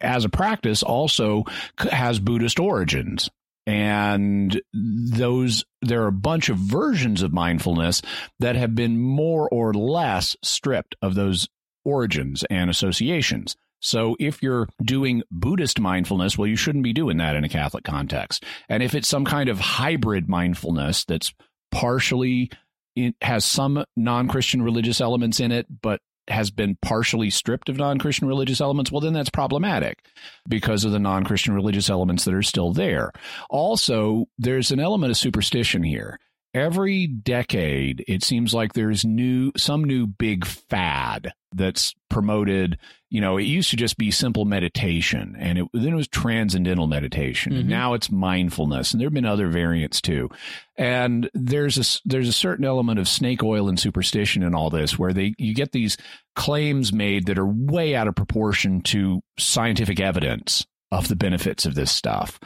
as a practice also has buddhist origins. And those there are a bunch of versions of mindfulness that have been more or less stripped of those origins and associations. So if you're doing Buddhist mindfulness, well, you shouldn't be doing that in a Catholic context. And if it's some kind of hybrid mindfulness that's partially it has some non-Christian religious elements in it, but has been partially stripped of non-Christian religious elements, well, then that's problematic because of the non-Christian religious elements that are still there. Also, there's an element of superstition here every decade it seems like there's new some new big fad that's promoted you know it used to just be simple meditation and it, then it was transcendental meditation mm-hmm. and now it's mindfulness and there have been other variants too and there's a there's a certain element of snake oil and superstition in all this where they you get these claims made that are way out of proportion to scientific evidence of the benefits of this stuff.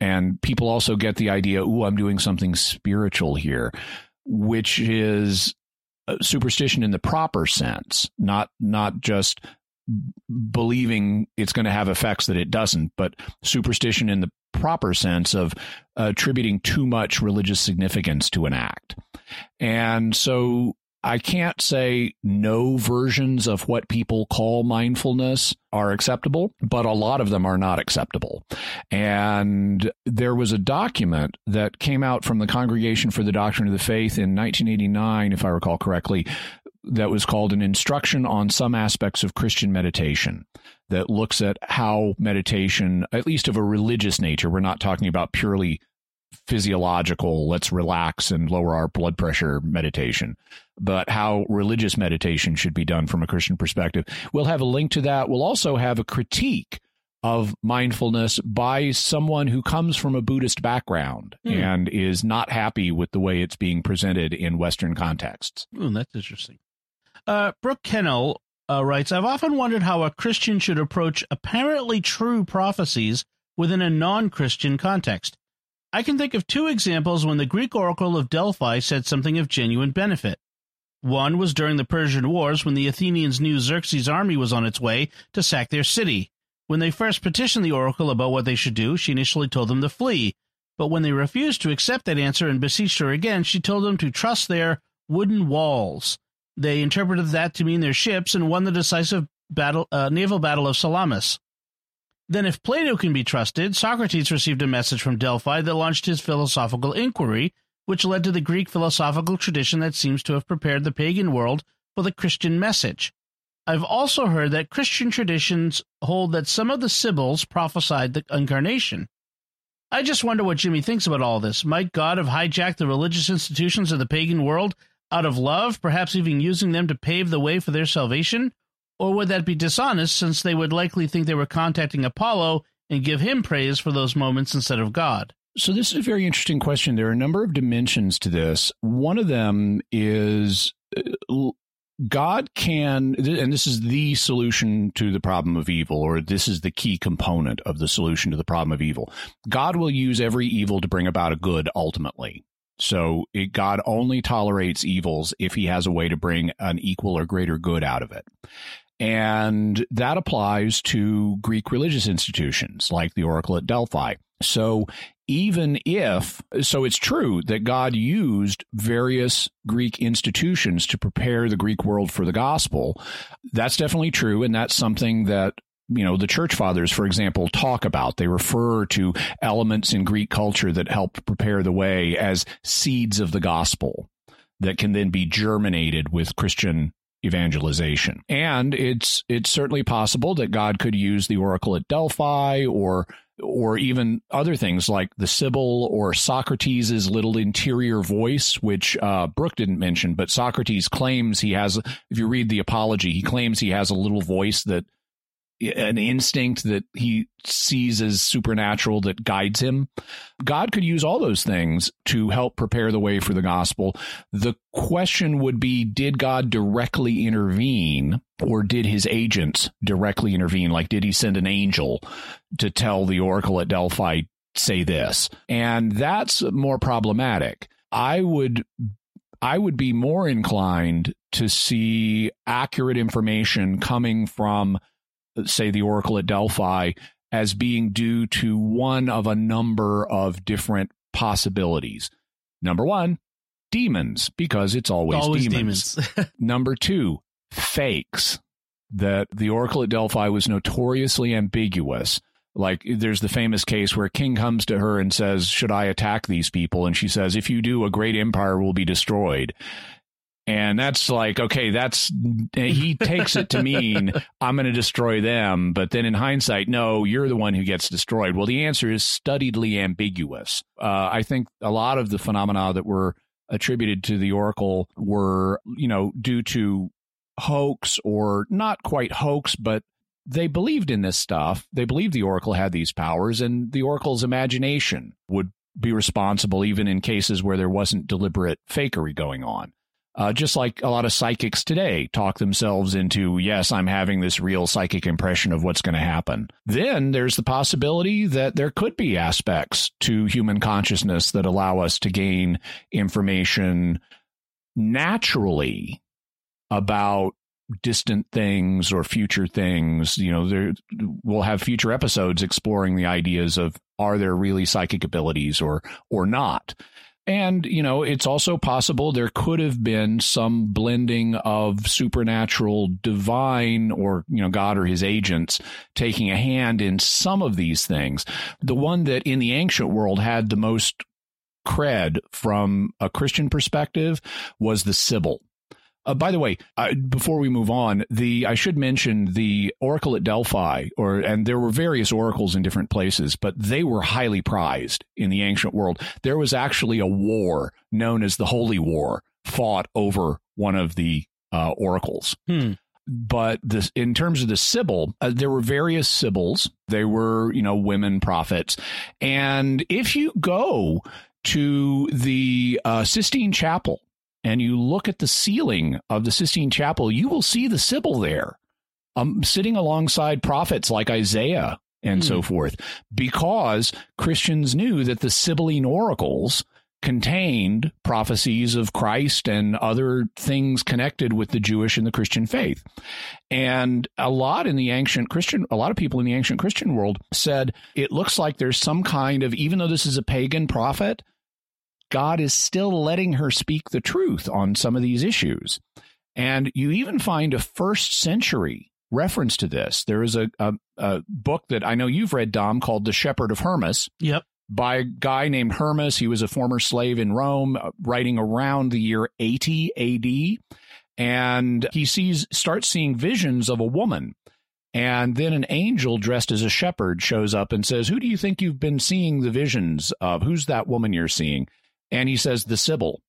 And people also get the idea, oh I'm doing something spiritual here, which is Uh, superstition in the proper sense, not not just believing it's going to have effects that it doesn't, but superstition in the proper sense of attributing too much religious significance to an act. And so I can't say no versions of what people call mindfulness are acceptable, but a lot of them are not acceptable. And there was a document that came out from the Congregation for the Doctrine of the Faith in 1989, if I recall correctly, that was called an instruction on some aspects of Christian meditation that looks at how meditation, at least of a religious nature, we're not talking about purely physiological, let's relax and lower our blood pressure meditation, but how religious meditation should be done from a Christian perspective. We'll have a link to that. We'll also have a critique of mindfulness by someone who comes from a Buddhist background mm. and is not happy with the way it's being presented in Western contexts. Oh, that's interesting. Uh, Brooke Kennel uh, writes I've often wondered how a Christian should approach apparently true prophecies within a non Christian context. I can think of two examples when the Greek oracle of Delphi said something of genuine benefit. One was during the Persian Wars when the Athenians knew Xerxes' army was on its way to sack their city. When they first petitioned the oracle about what they should do, she initially told them to flee. But when they refused to accept that answer and beseeched her again, she told them to trust their wooden walls. They interpreted that to mean their ships and won the decisive battle, uh, naval battle of Salamis. Then, if Plato can be trusted, Socrates received a message from Delphi that launched his philosophical inquiry, which led to the Greek philosophical tradition that seems to have prepared the pagan world for the Christian message. I've also heard that Christian traditions hold that some of the Sibyls prophesied the incarnation. I just wonder what Jimmy thinks about all this. Might God have hijacked the religious institutions of the pagan world out of love, perhaps even using them to pave the way for their salvation? Or would that be dishonest since they would likely think they were contacting Apollo and give him praise for those moments instead of God? So, this is a very interesting question. There are a number of dimensions to this. One of them is uh, God can, and this is the solution to the problem of evil, or this is the key component of the solution to the problem of evil. God will use every evil to bring about a good ultimately. So it, God only tolerates evils if he has a way to bring an equal or greater good out of it. And that applies to Greek religious institutions like the Oracle at Delphi. So even if, so it's true that God used various Greek institutions to prepare the Greek world for the gospel. That's definitely true. And that's something that you know, the church fathers, for example, talk about. They refer to elements in Greek culture that helped prepare the way as seeds of the gospel that can then be germinated with Christian evangelization. And it's it's certainly possible that God could use the oracle at Delphi or or even other things like the Sibyl or Socrates' little interior voice, which uh, Brooke didn't mention, but Socrates claims he has, if you read the apology, he claims he has a little voice that an instinct that he sees as supernatural that guides him. God could use all those things to help prepare the way for the gospel. The question would be did God directly intervene or did his agents directly intervene? Like, did he send an angel to tell the oracle at Delphi, say this? And that's more problematic. I would I would be more inclined to see accurate information coming from say, the Oracle at Delphi as being due to one of a number of different possibilities. Number one, demons, because it's always, always demons. demons. <laughs> Number two, fakes. That the Oracle at Delphi was notoriously ambiguous. Like there's the famous case where a king comes to her and says, Should I attack these people? And she says, If you do, a great empire will be destroyed. And that's like, okay, that's, he takes it to mean <laughs> I'm going to destroy them. But then in hindsight, no, you're the one who gets destroyed. Well, the answer is studiedly ambiguous. Uh, I think a lot of the phenomena that were attributed to the Oracle were, you know, due to hoax or not quite hoax, but they believed in this stuff. They believed the Oracle had these powers, and the Oracle's imagination would be responsible even in cases where there wasn't deliberate fakery going on. Uh, just like a lot of psychics today talk themselves into, yes, I'm having this real psychic impression of what's going to happen. Then there's the possibility that there could be aspects to human consciousness that allow us to gain information naturally about distant things or future things. You know, there, we'll have future episodes exploring the ideas of are there really psychic abilities or or not. And, you know, it's also possible there could have been some blending of supernatural divine or, you know, God or his agents taking a hand in some of these things. The one that in the ancient world had the most cred from a Christian perspective was the Sibyl. Uh, by the way, uh, before we move on, the I should mention the Oracle at Delphi, or and there were various oracles in different places, but they were highly prized in the ancient world. There was actually a war known as the Holy War fought over one of the uh, oracles. Hmm. But this, in terms of the Sibyl, uh, there were various Sibyls. They were, you know, women prophets, and if you go to the uh, Sistine Chapel and you look at the ceiling of the Sistine Chapel, you will see the Sibyl there, um, sitting alongside prophets like Isaiah and so hmm. forth, because Christians knew that the Sibylline oracles contained prophecies of Christ and other things connected with the Jewish and the Christian faith. And a lot in the ancient Christian, a lot of people in the ancient Christian world said it looks like there's some kind of, even though this is a pagan prophet, God is still letting her speak the truth on some of these issues. And you even find a first century reference to this. There is a, a, a book that I know you've read, Dom, called The Shepherd of Hermas. Yep. By a guy named Hermas. He was a former slave in Rome, uh, writing around the year 80 AD. And he sees, starts seeing visions of a woman. And then an angel dressed as a shepherd shows up and says, Who do you think you've been seeing the visions of? Who's that woman you're seeing? And he says the Sibyl.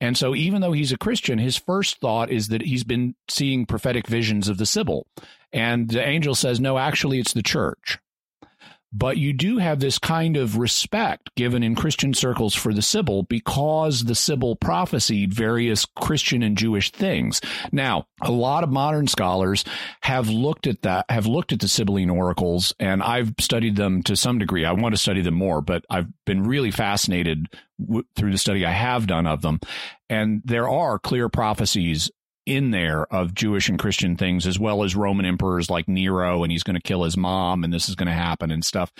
And so, even though he's a Christian, his first thought is that he's been seeing prophetic visions of the Sibyl. And the angel says, no, actually, it's the church. But you do have this kind of respect given in Christian circles for the Sibyl because the Sibyl prophesied various Christian and Jewish things. Now, a lot of modern scholars have looked at that, have looked at the Sibylline oracles, and I've studied them to some degree. I want to study them more, but I've been really fascinated w- through the study I have done of them. And there are clear prophecies in there of Jewish and Christian things, as well as Roman emperors like Nero, and he's going to kill his mom, and this is going to happen and stuff.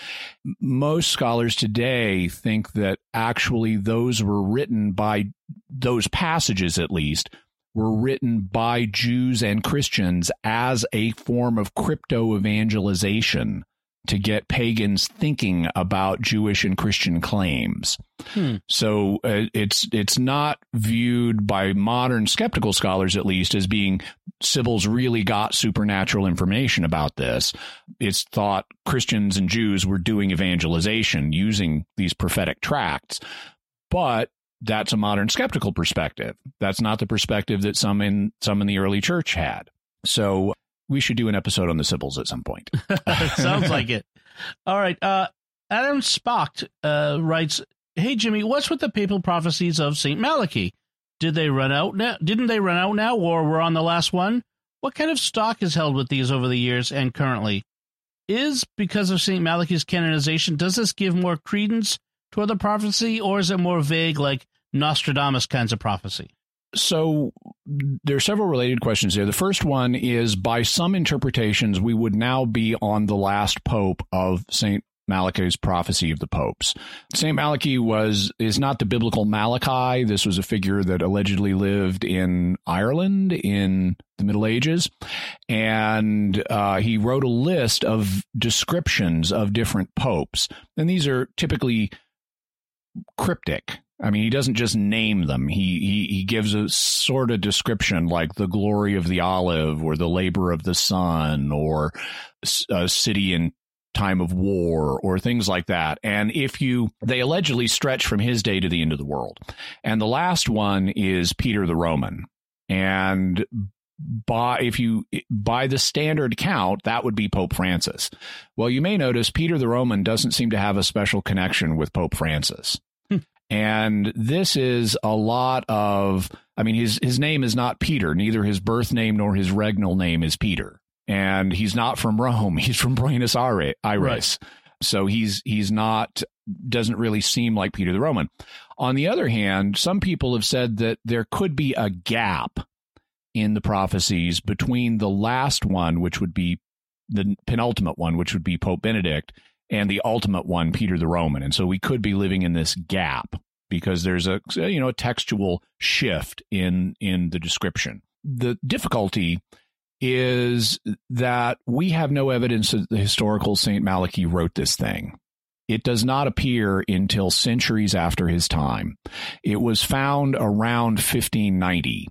Most scholars today think that actually those were written by those passages, at least, were written by Jews and Christians as a form of crypto evangelization to get pagans thinking about Jewish and Christian claims. Hmm. So uh, it's it's not viewed by modern skeptical scholars, at least, as being Sibyl's really got supernatural information about this. It's thought Christians and Jews were doing evangelization using these prophetic tracts, but that's a modern skeptical perspective. That's not the perspective that some in some in the early church had. So we should do an episode on the Sibyls at some point. <laughs> Sounds like it. All right. Uh, Adam Spock uh, writes, "Hey Jimmy, what's with the papal prophecies of Saint Malachy? Did they run out now? Didn't they run out now, or we're on the last one? What kind of stock is held with these over the years and currently? Is because of Saint Malachy's canonization, does this give more credence toward the prophecy, or is it more vague, like Nostradamus kinds of prophecy?" So there are several related questions here. The first one is by some interpretations, we would now be on the last pope of St. Malachy's prophecy of the popes. Saint Malachy was is not the biblical Malachi. This was a figure that allegedly lived in Ireland in the Middle Ages, and uh, he wrote a list of descriptions of different popes, and these are typically cryptic. I mean, he doesn't just name them. He, he he gives a sort of description like the glory of the olive or the labor of the sun or a city in time of war or things like that. And if you, they allegedly stretch from his day to the end of the world. And the last one is Peter the Roman. And by if you by the standard count that would be pope francis well you may notice peter the roman doesn't seem to have a special connection with pope francis and this is a lot of, I mean, his, his name is not Peter. Neither his birth name nor his regnal name is Peter. And he's not from Rome. <laughs> He's from Buenos Aires. Right. So he's, he's not, doesn't really seem like Peter the Roman. On the other hand, some people have said that there could be a gap in the prophecies between the last one, which would be the penultimate one, which would be Pope Benedict, and the ultimate one, Peter the Roman. And so we could be living in this gap because there's a you know a textual shift in in the description. The difficulty is that we have no evidence that the historical Saint Malachy wrote this thing. It does not appear until centuries after his time. It was found around 1590.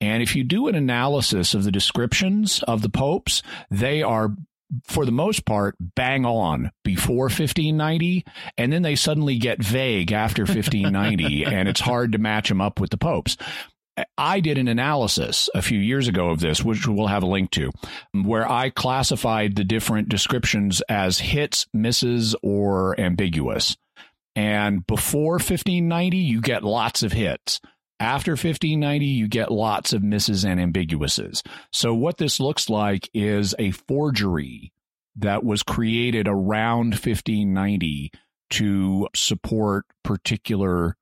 And if you do an analysis of the descriptions of the popes, they are for the most part, bang on before 1590, and then they suddenly get vague after 1590, <laughs> and it's hard to match them up with the popes. I did an analysis a few years ago of this, which we'll have a link to, where I classified the different descriptions as hits, misses, or ambiguous. And before 1590, you get lots of hits. After 1590, you get lots of misses and ambiguouses. So, what this looks like is a forgery that was created around 1590 to support particular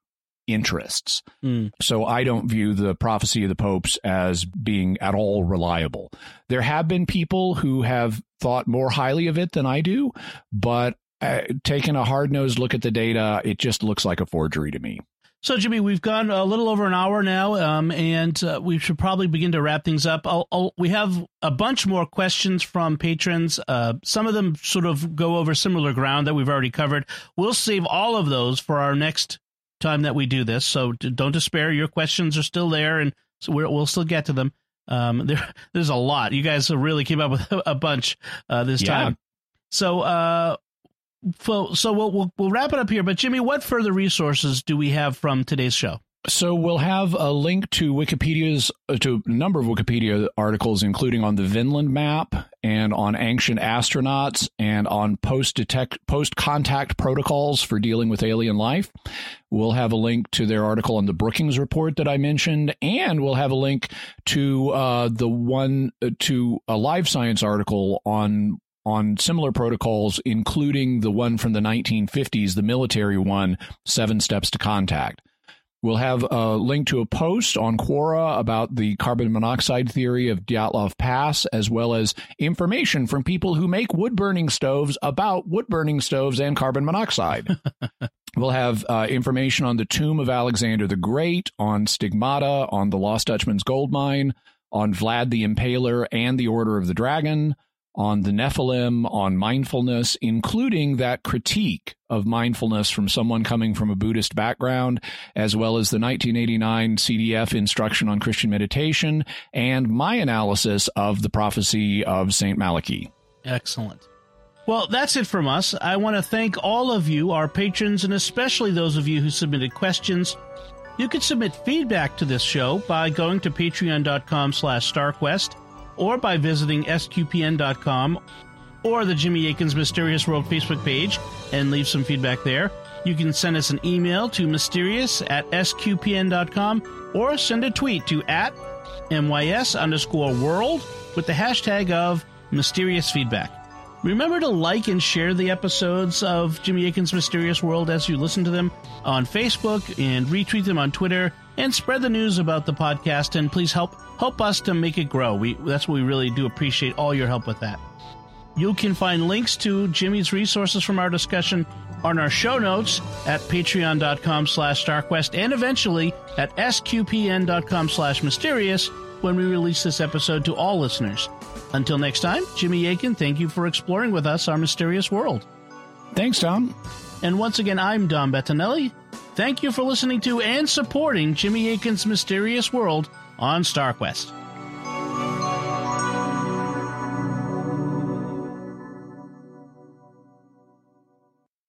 interests. Mm. So I don't view the prophecy of the popes as being at all reliable. There have been people who have thought more highly of it than I do, but uh, taking a hard nosed look at the data, it just looks like a forgery to me. So, Jimmy, we've gone a little over an hour now, um, and uh, we should probably begin to wrap things up. I'll, I'll, we have a bunch more questions from patrons. Uh, some of them sort of go over similar ground that we've already covered. We'll save all of those for our next time that we do this. So don't despair. Your questions are still there, and so we will still get to them. Um, <laughs> there, there's a lot. You guys really came up with <laughs> a bunch uh, this yeah. time. So uh, so, so we'll, we'll, we'll wrap it up here. But Jimmy, what further resources do we have from today's show? So we'll have a link to Wikipedia's uh, to a number of Wikipedia articles, including on the Vinland map and on ancient astronauts and on post detect post contact protocols for dealing with alien life. We'll have a link to their article on the Brookings report that I mentioned, and we'll have a link to uh, the one uh, to a live science article on on similar protocols, including the one from the 1950s, the military one, Seven Steps to Contact. We'll have a link to a post on Quora about the carbon monoxide theory of Dyatlov Pass, as well as information from people who make wood burning stoves about wood burning stoves and carbon monoxide. <laughs> we'll have uh, information on the tomb of Alexander the Great, on stigmata, on the Lost Dutchman's gold mine, on Vlad the Impaler and the Order of the Dragon, on the Nephilim, on mindfulness, including that critique of mindfulness from someone coming from a Buddhist background, as well as the 1989 CDF instruction on Christian meditation, and my analysis of the prophecy of St. Malachy. Excellent. Well, that's it from us. I want to thank all of you, our patrons, and especially those of you who submitted questions. You can submit feedback to this show by going to patreon.com slash starquest or by visiting sqpn.com or the Jimmy Akin's Mysterious World Facebook page and leave some feedback there. You can send us an email to mysterious at sqpn.com or send a tweet to at mys underscore world with the hashtag of mysterious feedback. Remember to like and share the episodes of Jimmy Akin's Mysterious World as you listen to them on Facebook and retweet them on Twitter and spread the news about the podcast and please help help us to make it grow. We that's what we really do appreciate all your help with that. You can find links to Jimmy's resources from our discussion on our show notes at patreon.com slash starquest and eventually at sqpn.com slash mysterious when we release this episode to all listeners. Until next time, Jimmy Akin, thank you for exploring with us our mysterious world. Thanks, Dom. And once again, I'm Dom Bettinelli. Thank you for listening to and supporting Jimmy Akin's Mysterious World on StarQuest.